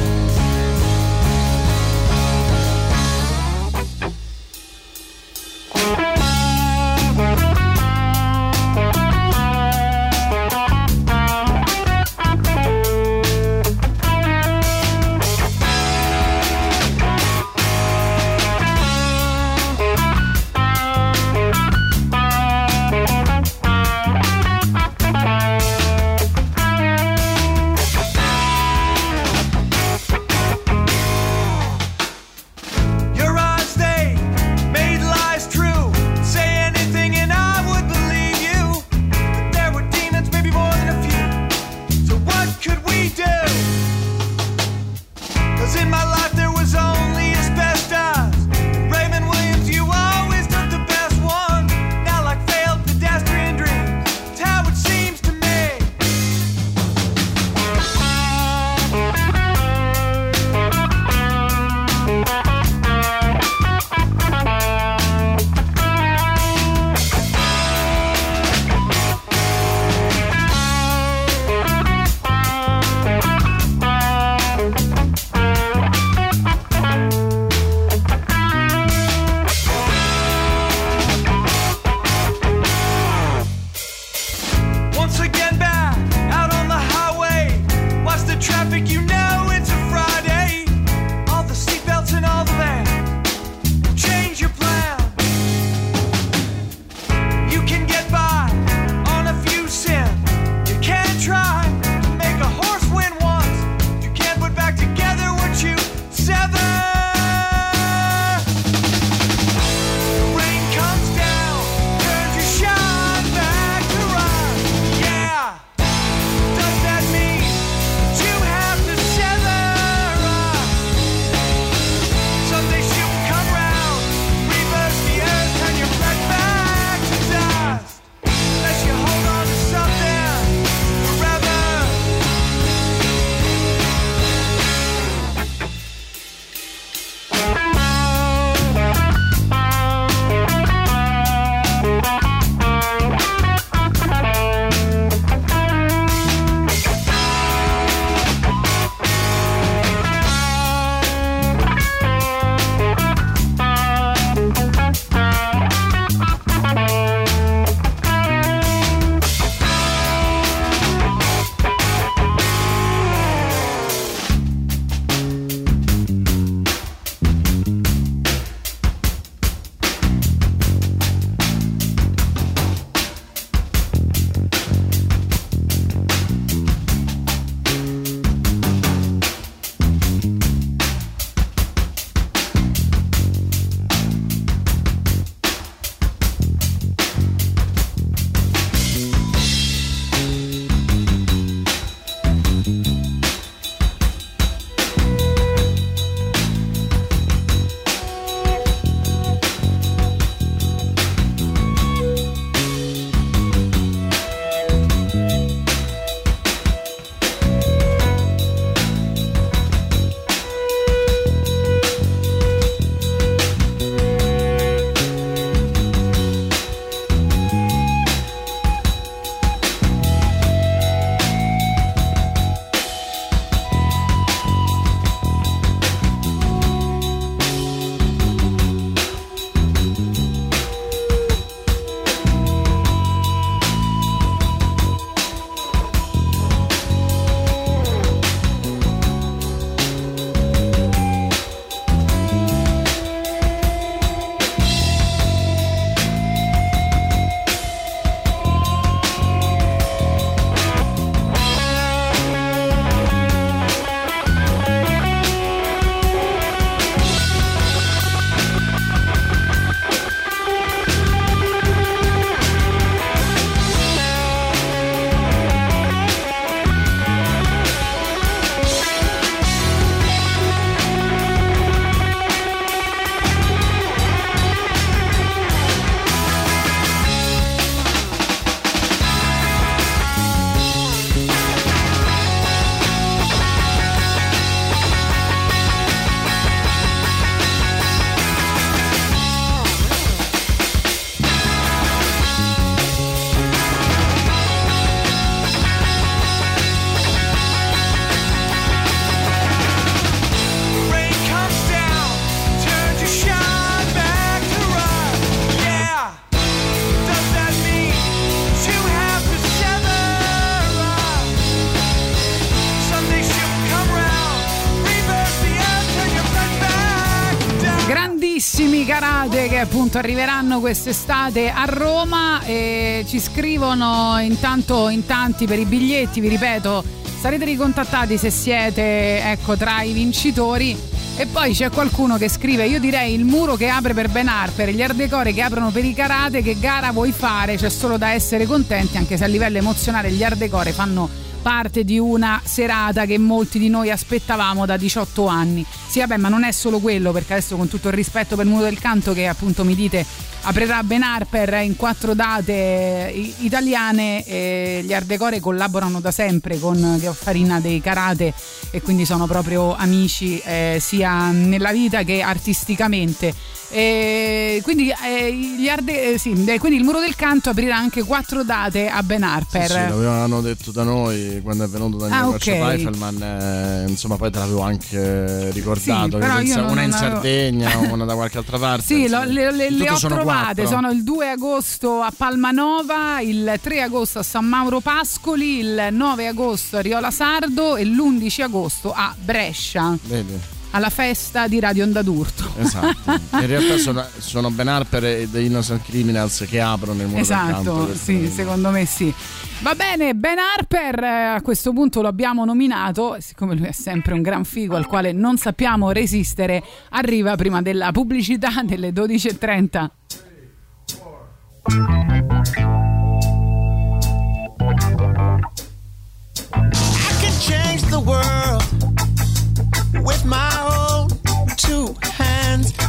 Appunto arriveranno quest'estate a Roma e ci scrivono intanto in tanti per i biglietti, vi ripeto, sarete ricontattati se siete ecco, tra i vincitori. E poi c'è qualcuno che scrive: Io direi il muro che apre per Ben Harper, gli ardecore che aprono per i karate. Che gara vuoi fare? C'è solo da essere contenti, anche se a livello emozionale gli ardecore fanno parte di una serata che molti di noi aspettavamo da 18 anni. Sì, vabbè, ma non è solo quello, perché adesso con tutto il rispetto per il muro del canto che appunto mi dite aprirà Ben Harper in quattro date i- italiane, e gli Ardecore collaborano da sempre con Farina dei Karate e quindi sono proprio amici eh, sia nella vita che artisticamente. E quindi, eh, Arde- eh, sì, eh, quindi il muro del canto aprirà anche quattro date a Ben Harper. Sì, l'avevano detto da noi quando è venuto Daniele Ah, Caccia ok. Pfeifferman, eh, insomma poi te l'avevo anche ricordato, Sì, pensa- non- una in non avevo- Sardegna, una da qualche altra parte. Sì, lo- le, le- In le ho sono trovate, quattro. sono il 2 agosto a Palmanova, il 3 agosto a San Mauro Pascoli, il 9 agosto a Riola Sardo e l'11 agosto a Brescia, Vedi? Alla festa di Radio Onda d'Urto. Esatto. In realtà sono, sono Ben Harper e The Innocent Criminals che aprono il canto. Esatto, questo sì, secondo me sì. Va bene, Ben Harper eh, a questo punto lo abbiamo nominato, siccome lui è sempre un gran figo al quale non sappiamo resistere, arriva prima della pubblicità delle 12.30.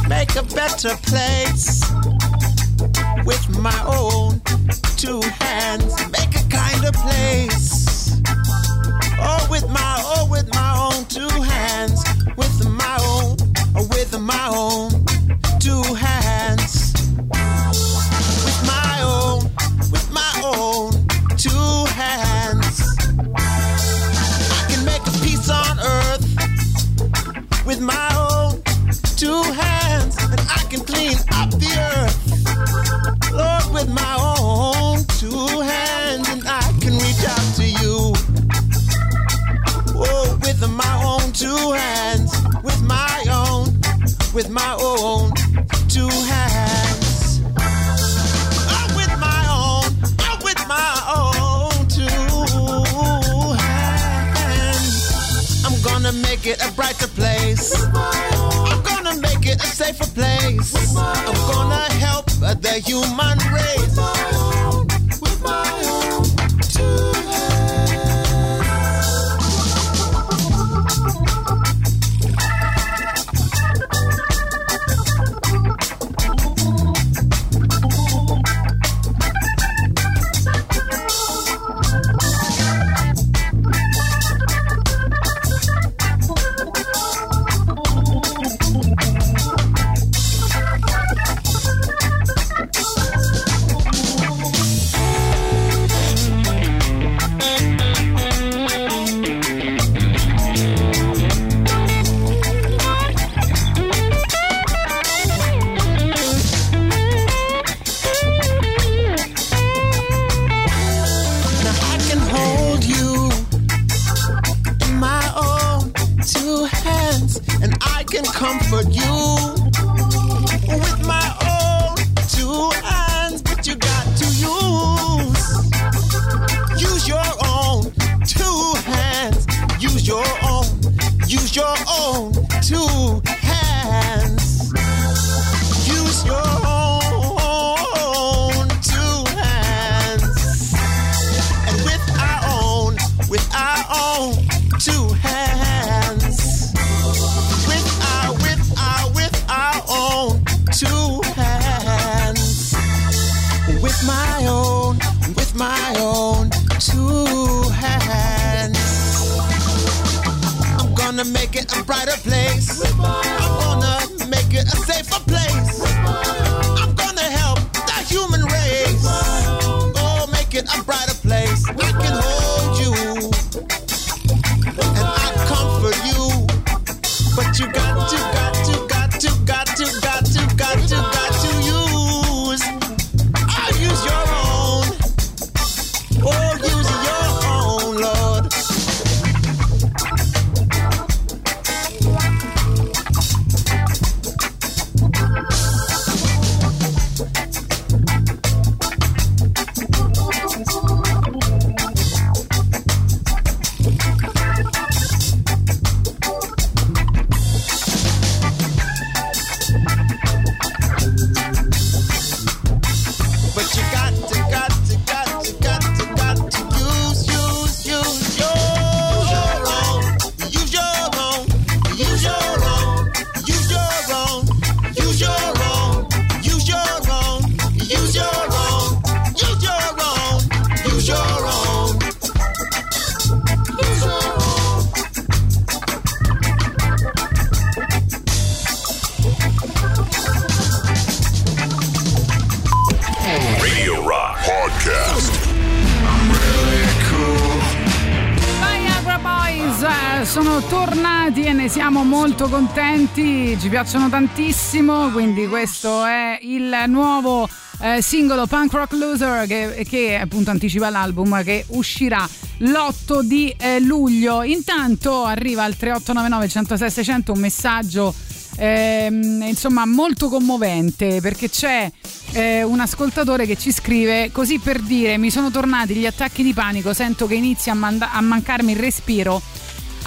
make a better place. With my own two hands, make a kinder place. Oh, with my, oh, with my own two hands, with my own, oh, with my own two hands. With my own, with my own two hands. I can make a peace on earth with my own two hands, with my own two hands, and I can reach out to you. Oh, with my own two hands, with my own, with my own two hands. Oh, with my own, oh, with my own two hands. I'm gonna make it a brighter place. I'm gonna make it a safer place. I'm gonna help the human race. Ci piacciono tantissimo, quindi questo è il nuovo eh, singolo Punk Rock Loser che, che appunto anticipa l'album che uscirà l'8 di eh, luglio. Intanto arriva al 3899 106 600 un messaggio ehm, insomma molto commovente perché c'è eh, un ascoltatore che ci scrive così per dire mi sono tornati gli attacchi di panico sento che inizia a, manda- a mancarmi il respiro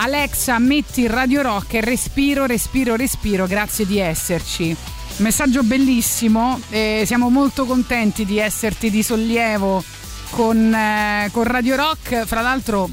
Alexa metti radio rock e respiro respiro respiro grazie di esserci. Messaggio bellissimo eh, siamo molto contenti di esserti di sollievo con, eh, con Radio Rock. Fra l'altro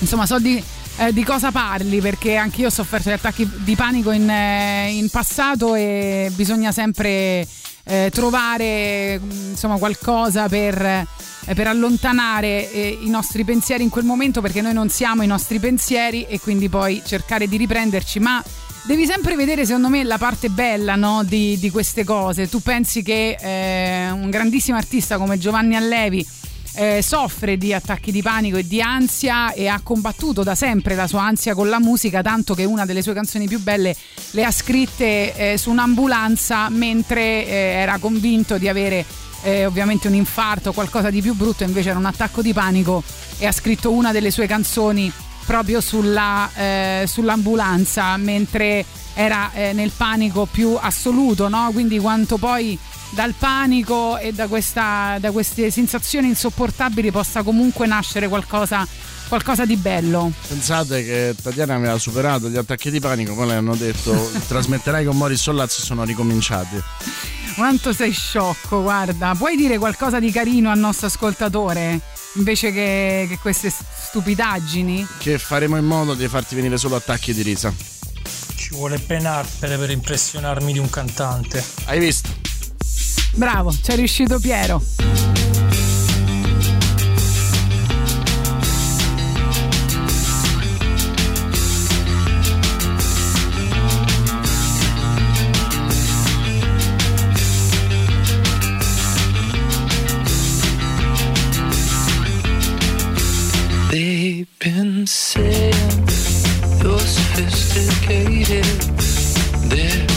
insomma so di, eh, di cosa parli perché anche io ho sofferto di attacchi di panico in, eh, in passato e bisogna sempre eh, trovare mh, insomma qualcosa per, eh, per allontanare eh, i nostri pensieri in quel momento perché noi non siamo i nostri pensieri e quindi poi cercare di riprenderci. Ma devi sempre vedere secondo me la parte bella no, di, di queste cose. Tu pensi che eh, un grandissimo artista come Giovanni Allevi eh, soffre di attacchi di panico e di ansia e ha combattuto da sempre la sua ansia con la musica, tanto che una delle sue canzoni più belle le ha scritte eh, su un'ambulanza mentre eh, era convinto di avere eh, ovviamente un infarto qualcosa di più brutto, invece era un attacco di panico e ha scritto una delle sue canzoni proprio sulla, eh, sull'ambulanza mentre era eh, nel panico più assoluto, no? quindi quanto poi dal panico e da, questa, da queste sensazioni insopportabili possa comunque nascere qualcosa, qualcosa di bello. Pensate che Tatiana aveva superato gli attacchi di panico, poi le hanno detto trasmetterai con Moris Sollazzo sono ricominciati. Quanto sei sciocco, guarda. Puoi dire qualcosa di carino al nostro ascoltatore? Invece che, che queste stupidaggini? Che faremo in modo di farti venire solo attacchi di risa. Ci vuole ben arpere per impressionarmi di un cantante. Hai visto? Bravo, ci è riuscito Piero. They've been saying you're sophisticated. They're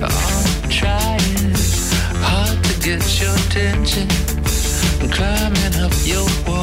Are trying hard to get your attention, climbing up your wall.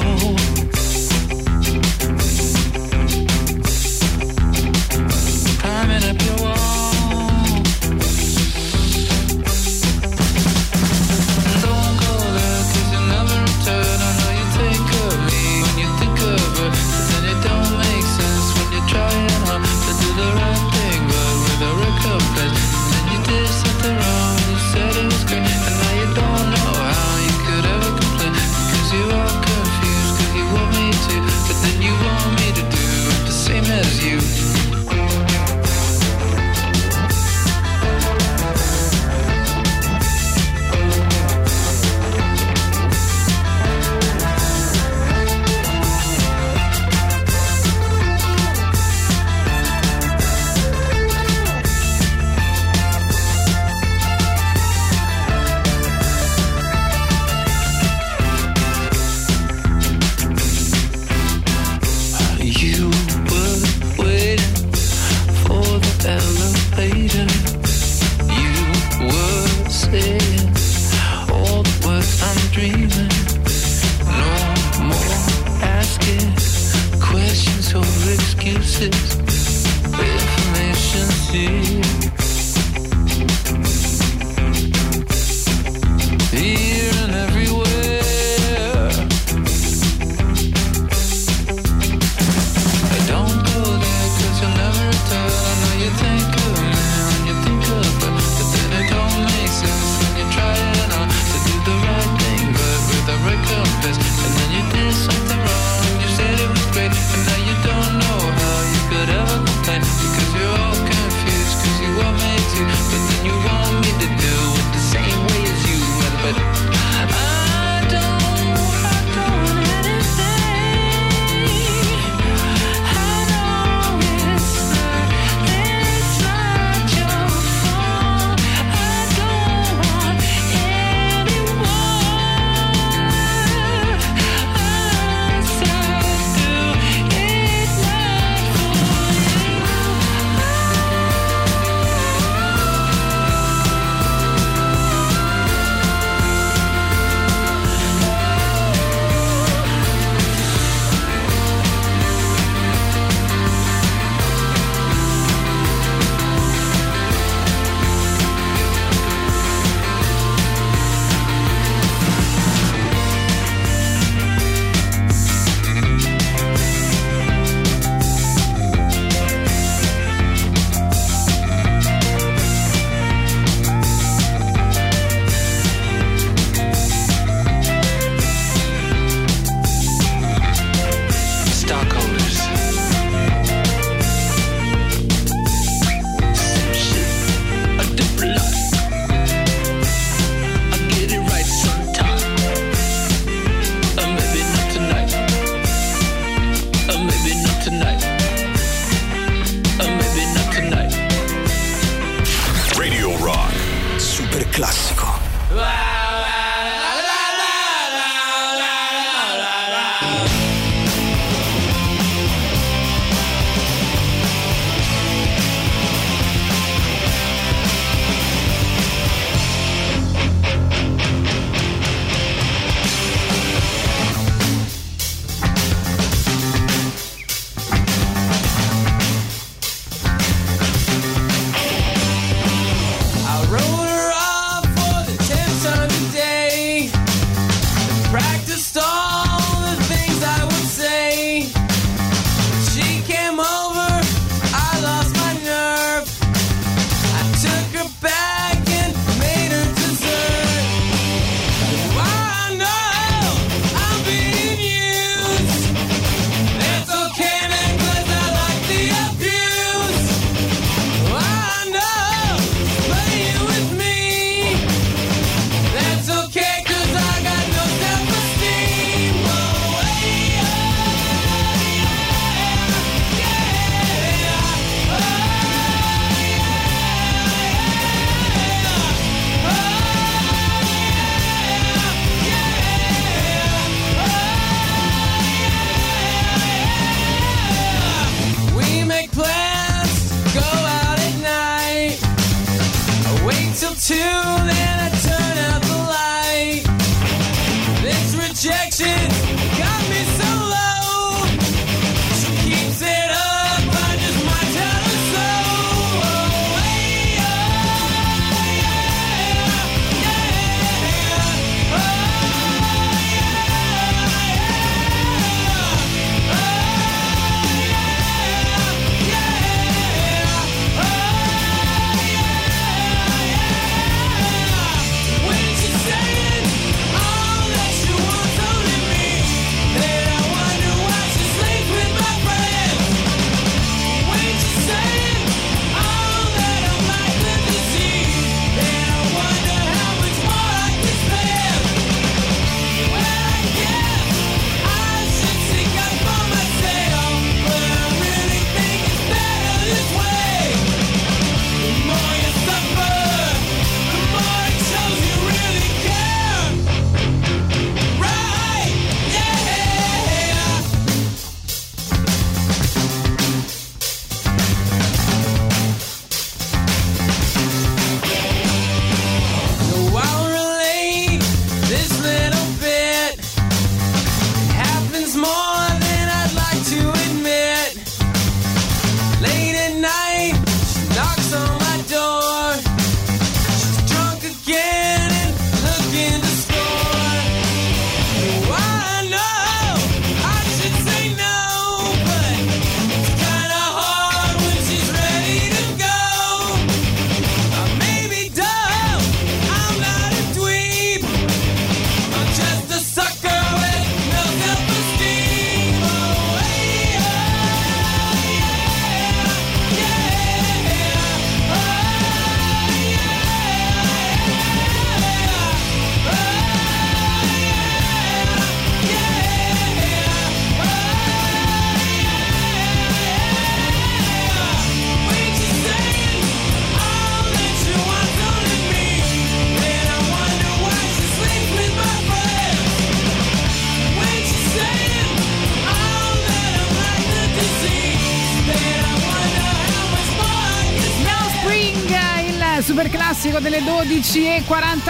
the stars.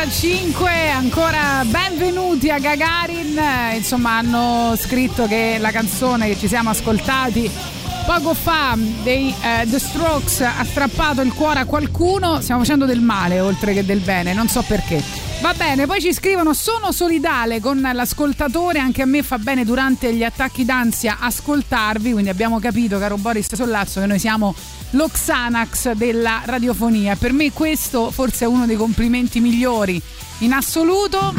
12.45. Ancora benvenuti a Gagarin. Insomma, hanno scritto che la canzone che ci siamo ascoltati poco fa dei eh, The Strokes ha strappato il cuore a qualcuno. Stiamo facendo del male oltre che del bene, non so perché. Va bene, poi ci scrivono: Sono solidale con l'ascoltatore. Anche a me fa bene durante gli attacchi d'ansia ascoltarvi. Quindi abbiamo capito, caro Boris Sollazzo, che noi siamo lo Xanax della radiofonia. Per me questo forse è uno dei complimenti migliori in assoluto.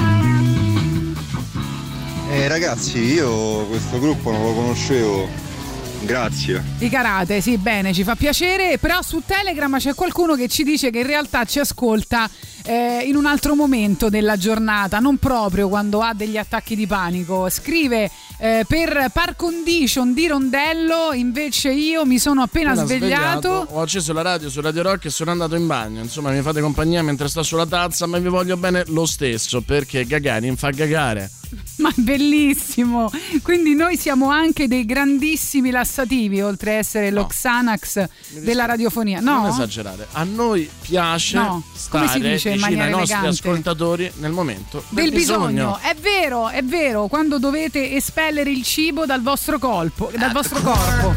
Eh, ragazzi, io questo gruppo non lo conoscevo. Grazie. I karate, sì, bene, ci fa piacere. Però su Telegram c'è qualcuno che ci dice che in realtà ci ascolta eh, in un altro momento della giornata, non proprio quando ha degli attacchi di panico. Scrive eh, per par condition di rondello, invece io mi sono appena, Appena svegliato. Ho acceso la radio su Radio Rock e sono andato in bagno. Insomma, mi fate compagnia mentre sto sulla tazza, ma vi voglio bene lo stesso perché Gagarin fa gagare. Ma bellissimo! Quindi noi siamo anche dei grandissimi lassativi, oltre a essere lo Xanax della radiofonia. No? Non esagerare. A noi piace No. Come si stare dice in vicino ai nostri elegante? ascoltatori nel momento del bisogno. È vero, è vero, quando dovete espellere il cibo dal vostro colpo, dal vostro corpo.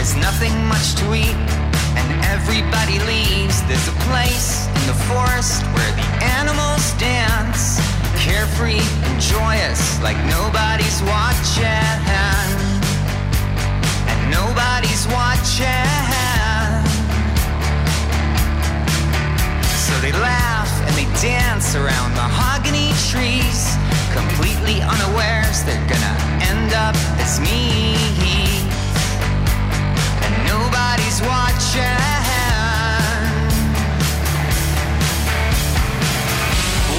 There's nothing much to eat, and everybody leaves. There's a place in the forest where the animals dance, carefree and joyous, like nobody's watching. And nobody's watching. They laugh and they dance around mahogany trees, completely unawares they're gonna end up as me. And nobody's watching.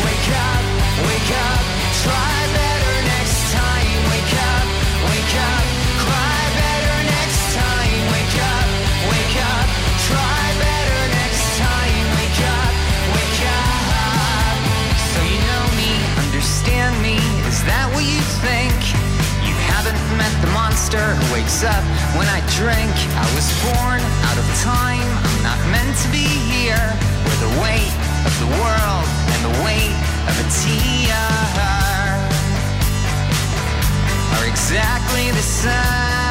Wake up, wake up, Is that what you think? You haven't met the monster who wakes up when I drink. I was born out of time. I'm not meant to be here. Where the weight of the world and the weight of a tear are exactly the same.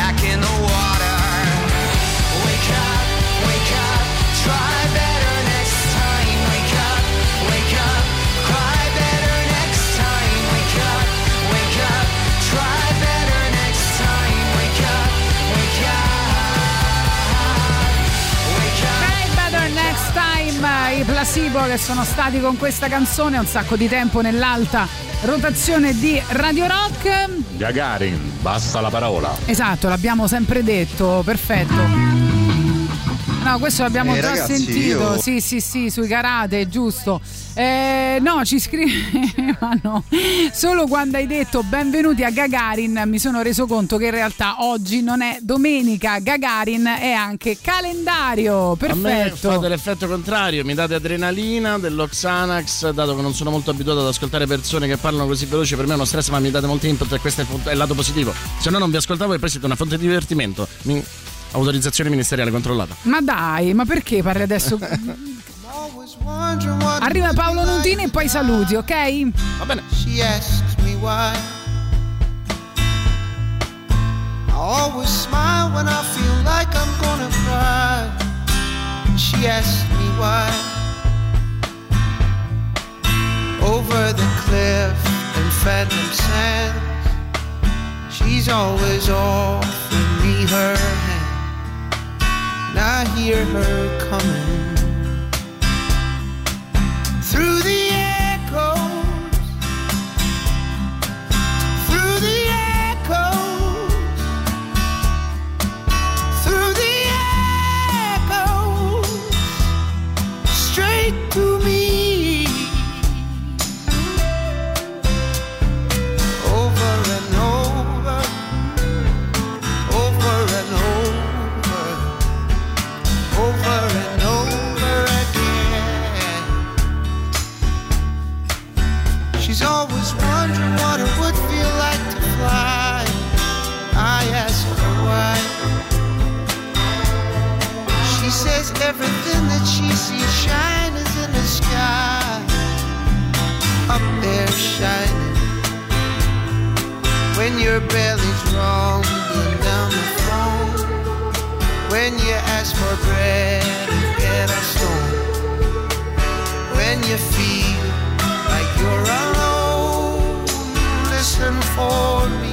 i placebo che sono stati con questa canzone un sacco di tempo nell'alta rotazione di Radio Rock. Gagarin, basta la parola. Esatto, l'abbiamo sempre detto, perfetto. No, questo l'abbiamo Eh, già ragazzi, sentito. io- Sì, sì, sì, sui karate, giusto. Eh, no, ci scrivevano. Solo quando hai detto benvenuti a Gagarin mi sono reso conto che in realtà oggi non è domenica. Gagarin è anche calendario. A me Perfetto. fate l'effetto contrario, mi date adrenalina dello Xanax, dato che non sono molto abituato ad ascoltare persone che parlano così veloci, per me è uno stress, ma mi date molto input e questo è il, punto- è il lato positivo. Se no non vi ascoltavo e poi siete una fonte di divertimento. Mi- Autorizzazione ministeriale controllata. Ma dai, ma perché parli adesso? Arriva Paolo Nutini e poi saluti, ok? Va bene. She asks me why. I always smile when I feel like I'm gonna cry. she asked me why. Over the cliff and phantom sands, she's always offering me her hand. And I hear her coming through the everything that she sees shine is in the sky. Up there shining. When your belly's rumbling down the phone. When you ask for bread and get a stone. When you feel like you're alone, listen for me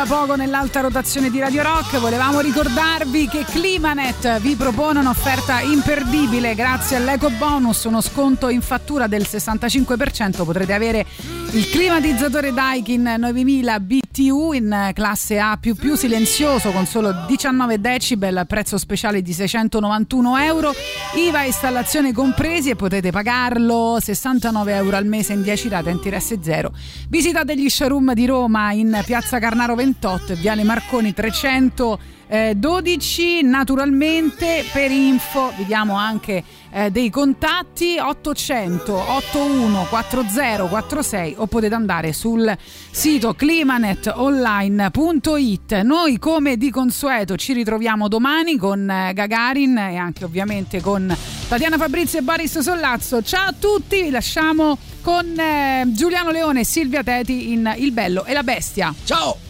da poco nell'alta rotazione di Radio Rock. Volevamo ricordarvi che Climanet vi propone un'offerta imperdibile grazie all'eco bonus, uno sconto in fattura del 65%. Potrete avere il climatizzatore Daikin 9000 BTU in classe A silenzioso con solo 19 decibel, prezzo speciale di 691 euro, IVA installazione compresi e potete pagarlo 69 euro al mese in 10 rate interesse zero. Visitate gli showroom di Roma in piazza Carnaro 28 e Viale Marconi 312. Naturalmente per info vi diamo anche eh, dei contatti 800 81 4046 o potete andare sul sito climanetonline.it. Noi come di consueto ci ritroviamo domani con eh, Gagarin e anche ovviamente con Tatiana Fabrizio e Boris Sollazzo. Ciao a tutti, vi lasciamo con eh, Giuliano Leone e Silvia Teti in Il Bello e la Bestia. Ciao!